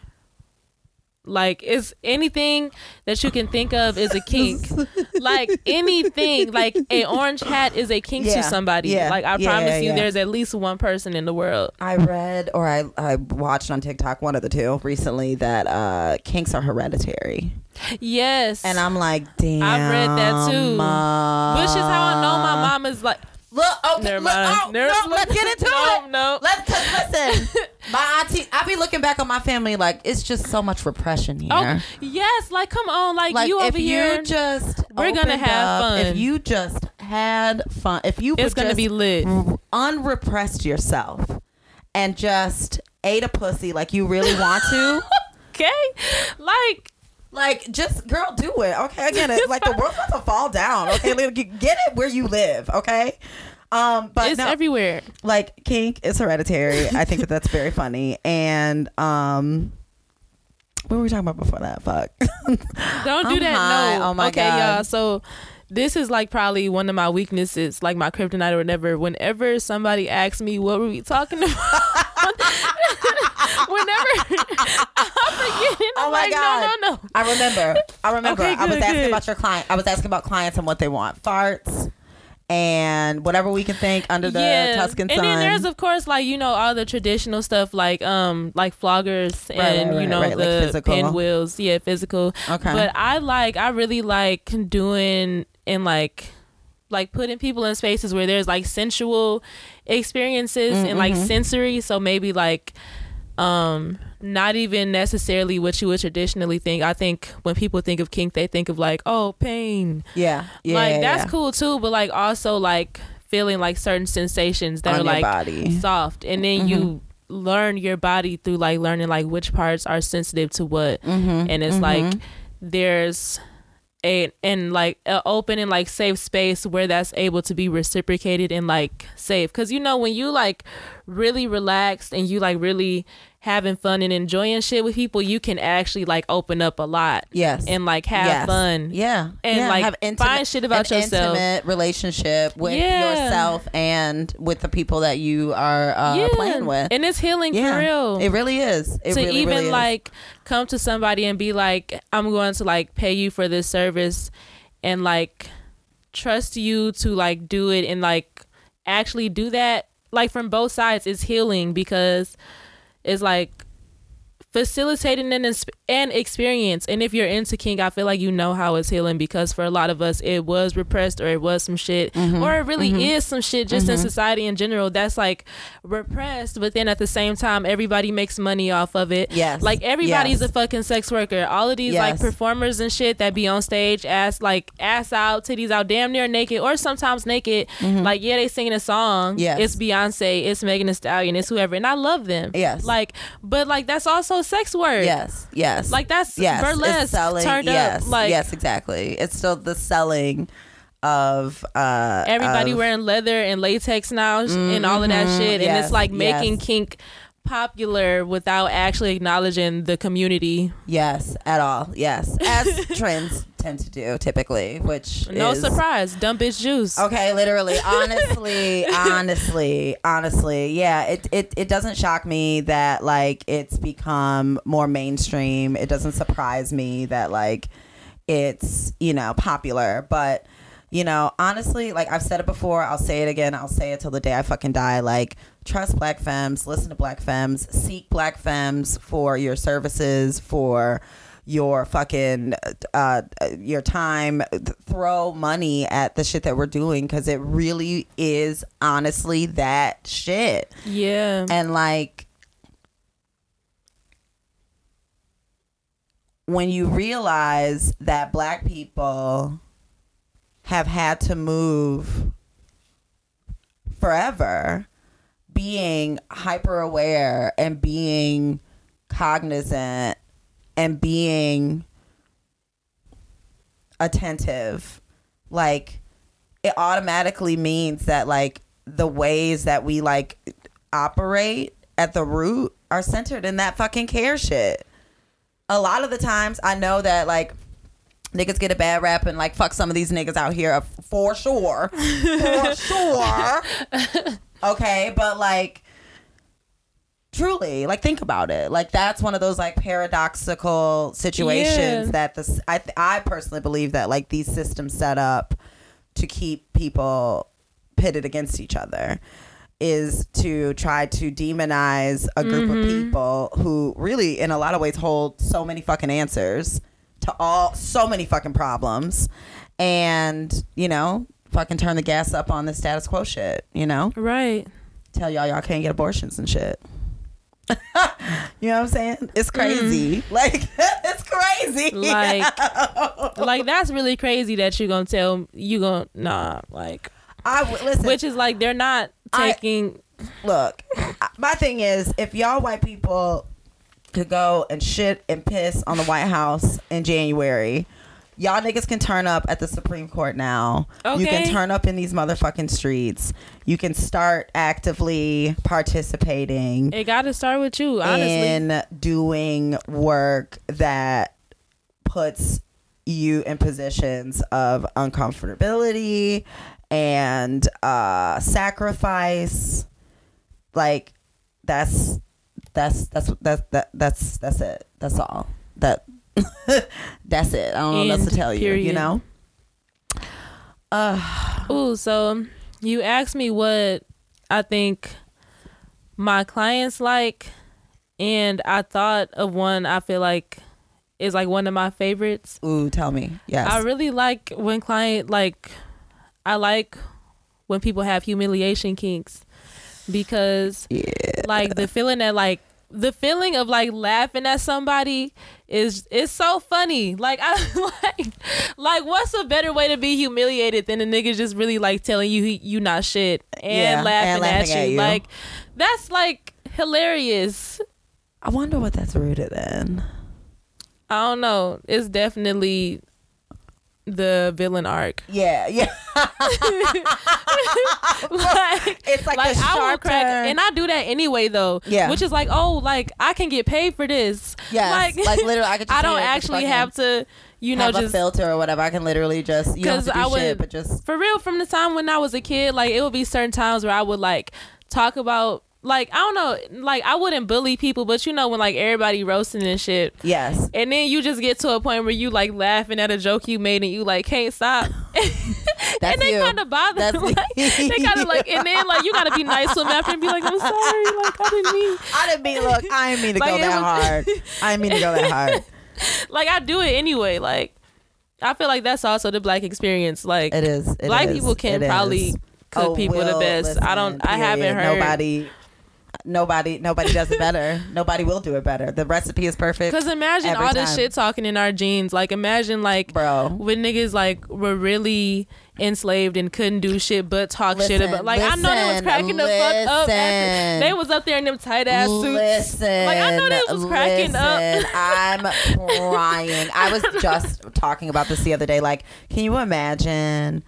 like it's anything that you can think of is a kink. like anything like a orange hat is a kink Yeah, to somebody. yeah, like I yeah, promise you there's at least one person in the world. i read or i i watched on tiktok one of the two recently that uh kinks are hereditary Yes. and i'm like damn I've read that too. uh, Which is how I know my mom is like look okay Never look, mind. oh, Never- no, let's get into no, it no. let's listen my auntie i be looking back on my family like it's just so much repression oh, here Oh yes, like come on, like, like you if over here. you just We're gonna have up, fun. if you just had fun if you it's gonna just be lit. unrepressed yourself and just ate a pussy like you really want to Okay, like like just girl do it okay i get it like the world's about to fall down okay get it where you live okay um but it's no, everywhere. like kink is hereditary i think that that's very funny and um what were we talking about before that fuck Don't do I'm that. high. No. Oh my okay, God. y'all. So this is like probably one of my weaknesses, like my kryptonite or whatever. Whenever somebody asks me what were we talking about, whenever I'm forgetting, oh I'm Oh my like, God. no, no, no. I remember. I remember. Okay, I was asking good. about your client. I was asking about clients and what they want. Farts and whatever we can think under the Tuscan sun. and then there's of course like you know all the traditional stuff like um like floggers Right, and right, you know right, like the physical. pinwheels yeah physical okay. but I like I really like doing and like like putting people in spaces where there's like sensual experiences and like Mm-hmm. sensory so maybe like um not even necessarily what you would traditionally think. I think when people think of kink, they think of like, oh, pain. Yeah. Yeah. like that's yeah. cool too, but like also like feeling like certain sensations that On are like body. Mm-hmm. soft, and then you learn your body through like learning like which parts are sensitive to what, Mm-hmm. and it's like there's a and like an open and like safe space where that's able to be reciprocated and like safe because you know when you like really relaxed and you like really having fun and enjoying shit with people you can actually like open up a lot Yes. and like have Yes. fun Yeah. and, yeah. like, have find shit about an yourself. Intimate relationship with Yeah. yourself and with the people that you are uh, playing with. and it's healing yeah. for real It really is. It to really, even really is. like come to somebody and be like i'm going to like pay you for this service and like trust you to like do it and like actually do that like from both sides is healing because it's like facilitating an, an experience and if you're into kink i feel like you know how it's healing because for a lot of us it was repressed or it was some shit Mm-hmm. or it really is some shit just in society in general that's like repressed but then at the same time everybody makes money off of it Yes. like everybody's Yes. a fucking sex worker all of these like performers and shit that be on stage ass like ass out titties out damn near naked or sometimes naked like yeah they singing a song Mm-hmm. Yes. it's beyonce it's megan Thee stallion it's whoever and i love them Yes. like but like that's also sex work Yes. Yes. like that's yes. burlesque selling. turned yes. up like yes, exactly. It's still the selling of uh everybody of- wearing leather and latex now sh- and all of that shit and Mm-hmm. it's like making yes. kink popular without actually acknowledging the community Yes, at all. Yes. As trends tend to do typically, which no is, surprise dumb bitch juice Okay, literally, honestly, honestly, honestly, yeah. It, it it doesn't shock me that like it's become more mainstream. It doesn't surprise me that like it's you know popular, but you know honestly, like I've said it before, I'll say it again, I'll say it till the day I fucking die. Like trust black femmes, listen to black femmes, seek black femmes for your services for your fucking uh, your time. Th- throw money at the shit that we're doing because it really is honestly that shit. Yeah. And like when you realize that black people have had to move forever being hyper aware and being cognizant and being attentive like it automatically means that like the ways that we like operate at the root are centered in that fucking care shit a lot of the times I know that like niggas get a bad rap and like fuck some of these niggas out here uh, for sure. For sure. Okay, but like truly, like think about it. Like that's one of those like paradoxical situations Yeah. that this I th- I personally believe that like these systems set up to keep people pitted against each other is to try to demonize a group of mm-hmm. people who really in a lot of ways hold so many fucking answers to all so many fucking problems and you know fucking turn the gas up on the status quo shit you know? Right. Tell y'all y'all can't get abortions and shit. You know what i'm saying? It's mm-hmm. crazy. Like it's crazy. Like like that's really crazy that you're gonna tell you gonna nah like i w- listen. which is like they're not I- taking look, my thing is, if y'all white people could go and shit and piss on the White House in January, y'all niggas can turn up at the Supreme Court now. You can turn up in these motherfucking streets. You can start actively participating it gotta start with you honestly. in doing work that puts you in positions of uncomfortability and uh sacrifice. Like that's that's that's that's that, that's that's it. That's all. That that's it. I don't know what else to End, tell you you know? Uh Ooh, so you asked me what I think my clients like, and I thought of one I feel like is like one of my favorites. ooh tell me. Yes. I really like when client like I like when people have humiliation kinks because yeah. like the feeling that like the feeling of like laughing at somebody is it's so funny. Like I like like what's a better way to be humiliated than a nigga just really like telling you he, you not shit and, Yeah, laughing, and laughing at, you. at you. Like that's like hilarious. I wonder what that's rooted in. I don't know. It's definitely the villain arc. Yeah, yeah. like It's like, like I will crack, turn. and I do that anyway though. Yeah. which is like, oh, like I can get paid for this. Yeah, like, like, literally, I could. Just I don't sit here and just actually have to, you know, just filter or whatever. I can literally just you don't have 'Cause to do I would- shit, but just for real. From the time when I was a kid, like it would be certain times where I would like talk about. Like I don't know, like I wouldn't bully people, but you know when like everybody roasting and shit, yes. and then you just get to a point where you like laughing at a joke you made and you like can't stop. That's and they kind of bother. That's like, they kind of like, and then like you gotta be nice to them after and be like, I'm sorry, like I didn't mean. I didn't mean look. I didn't mean to Like, go that was- hard. I didn't mean to go that hard. Like I do it anyway. Like I feel like that's also the black experience. Like It is. it black is, people can probably is. cook Oh, people the Will, best. I don't. listen, I haven't heard nobody. Nobody, nobody does it better. nobody will do it better. The recipe is perfect, Because imagine all this time. shit talking in our genes Like imagine like bro. when niggas like were really enslaved and couldn't do shit but talk shit Listen, about. Like I know they was listen, cracking the fuck up. After, they was up there in them tight ass suits. Listen, Like, I know they was cracking up. listen, I'm crying. I was just talking about this the other day. Like, can you imagine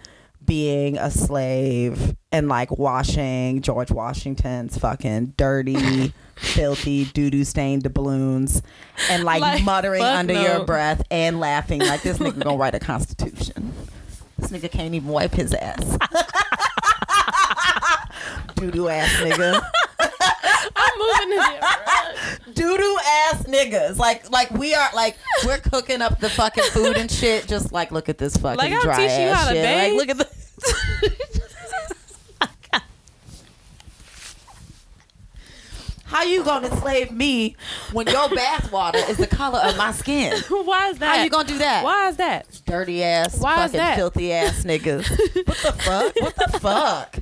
being a slave and like washing George Washington's fucking dirty, filthy, doo doo stained doubloons and like, Like, muttering under no. your breath and laughing like this nigga gonna write a constitution. This nigga can't even wipe his ass. doo doo ass nigga. Moving in doo doo ass niggas. Like like we are like we're cooking up the fucking food and shit. Just like look at this fucking Like, I'll dry teach you ass how to shit. Like look at the. How you gonna enslave me when your bathwater is the color of my skin? Why is that? How you gonna do that? Why is that? Dirty ass, Why is that? filthy ass niggas. what the fuck? What the fuck?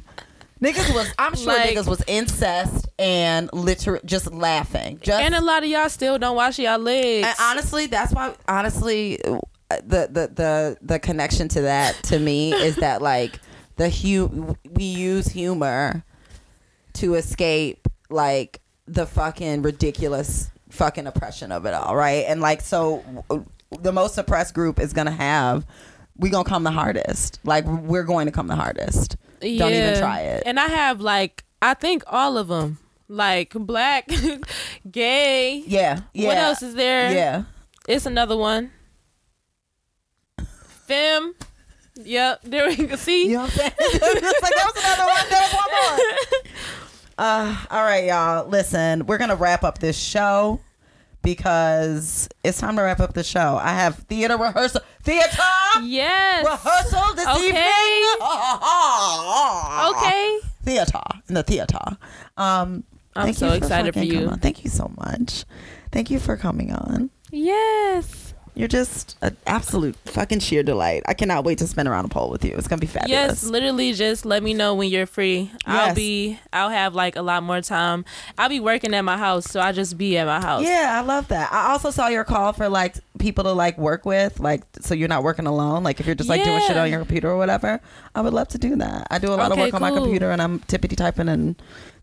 Niggas was I'm sure Like- niggas was incest and literally just laughing. Just And a lot of y'all still don't wash y'all legs. and honestly, that's why. Honestly, the the the the connection to that to me is that like the hu- we use humor to escape like the fucking ridiculous fucking oppression of it all, right? And like so, the most oppressed group is gonna have. We gonna come the hardest. Like we're going to come the hardest. Don't even try it. And I have like I think all of them. Like black, gay. Yeah. Yeah. What else is there? Yeah. It's another one. Fem. Yep. There we go. See. You know what I'm saying? it's like that was another one. There was one more. Uh, all right, y'all. Listen, we're gonna wrap up this show because it's time to wrap up the show. I have theater rehearsal. Theater Yes. rehearsal this Okay. evening. Okay. Theater in the theater. Um, I'm so excited for you. Thank you so much. Thank you for coming on. Yes. You're just an absolute fucking sheer delight. I cannot wait to spin around a pole with you. It's gonna be fabulous. Yes, literally just let me know when you're free. Yes. I'll be I'll have like a lot more time. I'll be working at my house, so I'll just be at my house. Yeah, I love that. I also saw your call for like people to like work with, like so you're not working alone. Like if you're just like doing shit on your computer or whatever, I would love to do that. I do a lot of Okay, work on my computer and I'm tippity typing and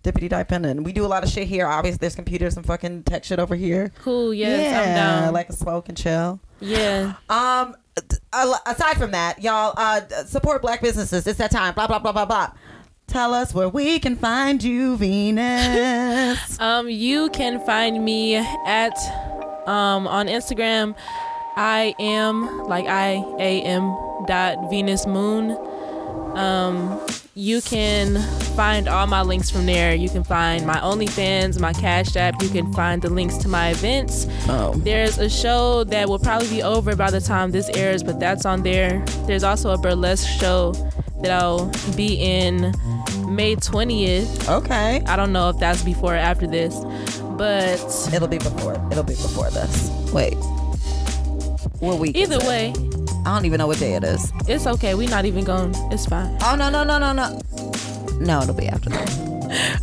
dippity typing and we do a lot of shit here. Obviously, there's computers and fucking tech shit over here. Cool, yes, yeah, I'm down. like a smoke and chill. yeah. Um, aside from that, y'all uh support black businesses. It's that time. Blah blah blah blah blah. Tell us where we can find you, Venus. Um, you can find me at um on Instagram. I am like I A M dot Venus Moon. Um, you can find all my links from there. You can find my OnlyFans, my Cash App. You can find the links to my events. oh, There's a show that will probably be over by the time this airs, but that's on there. There's also a burlesque show that I'll be in May 20th. okay. I don't know if that's before or after this, but It'll be before. It'll be before this. Wait. What week? either it? I don't even know what day it is. it's okay. We're not even going. It's fine. Oh no no no no no. No, it'll be after that.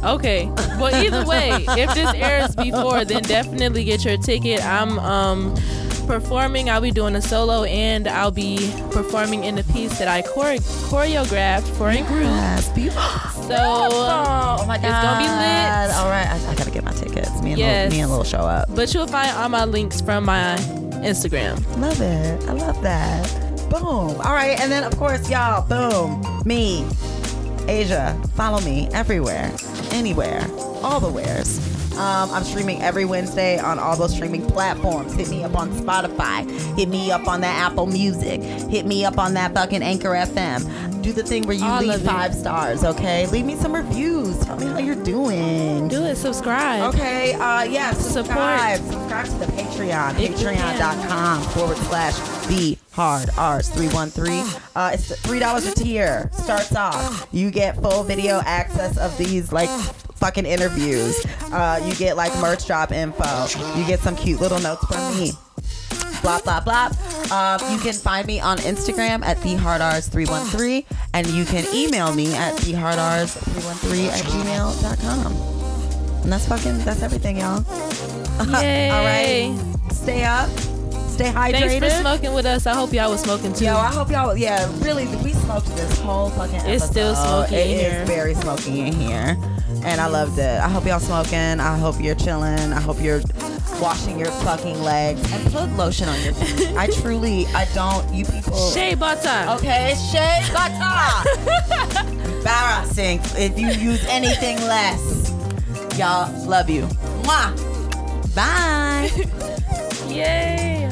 Okay. Well, either way, if this airs before, then definitely get your ticket. I'm um performing. I'll be doing a solo, and I'll be performing in the piece that I chore- choreographed for a group. Yes, beautiful. So Oh my god, It's gonna be lit. All right, I, I gotta get my tickets. Me and Yes. Lil, me and Lil show up. But you'll find all my links from my Instagram. Love it. I love that. Boom. All right, and then of course, y'all. Boom. Me, Asia. Follow me everywhere, anywhere, all the wheres. Um, I'm streaming every Wednesday on all those streaming platforms. Hit me up on Spotify. Hit me up on that Apple Music. Hit me up on that fucking Anchor FM. Do the thing where you All leave five stars, okay? Leave me some reviews. Tell me how you're doing. Do it. Subscribe. Okay, uh, yeah, subscribe. Support. Subscribe to the Patreon, If you can. patreon.com forward slash the hard R's 313. Uh, it's $3 a tier. Starts off. You get full video access of these, like, fucking interviews. Uh, you get, like, merch drop info. You get some cute little notes from me blah blah blah. Um, you can find me on Instagram at thehardrs313, and you can email me at thehardrs313 at gmail.com. And that's fucking that's everything, y'all. Yay. All right, stay up, stay hydrated. Thanks for smoking with us. I hope y'all was smoking too. Yo, I hope y'all. Yeah, really, we smoked this whole fucking. It's still episode. smoky It is here. very smoky in here, and I loved it. I hope y'all smoking. I hope you're chilling. I hope you're washing your fucking legs and put lotion on your feet. I truly, I don't. You people. Shea butter. Okay, shea butter. Embarrassing if you use anything less. Y'all love you. Mwah. Bye. Yay.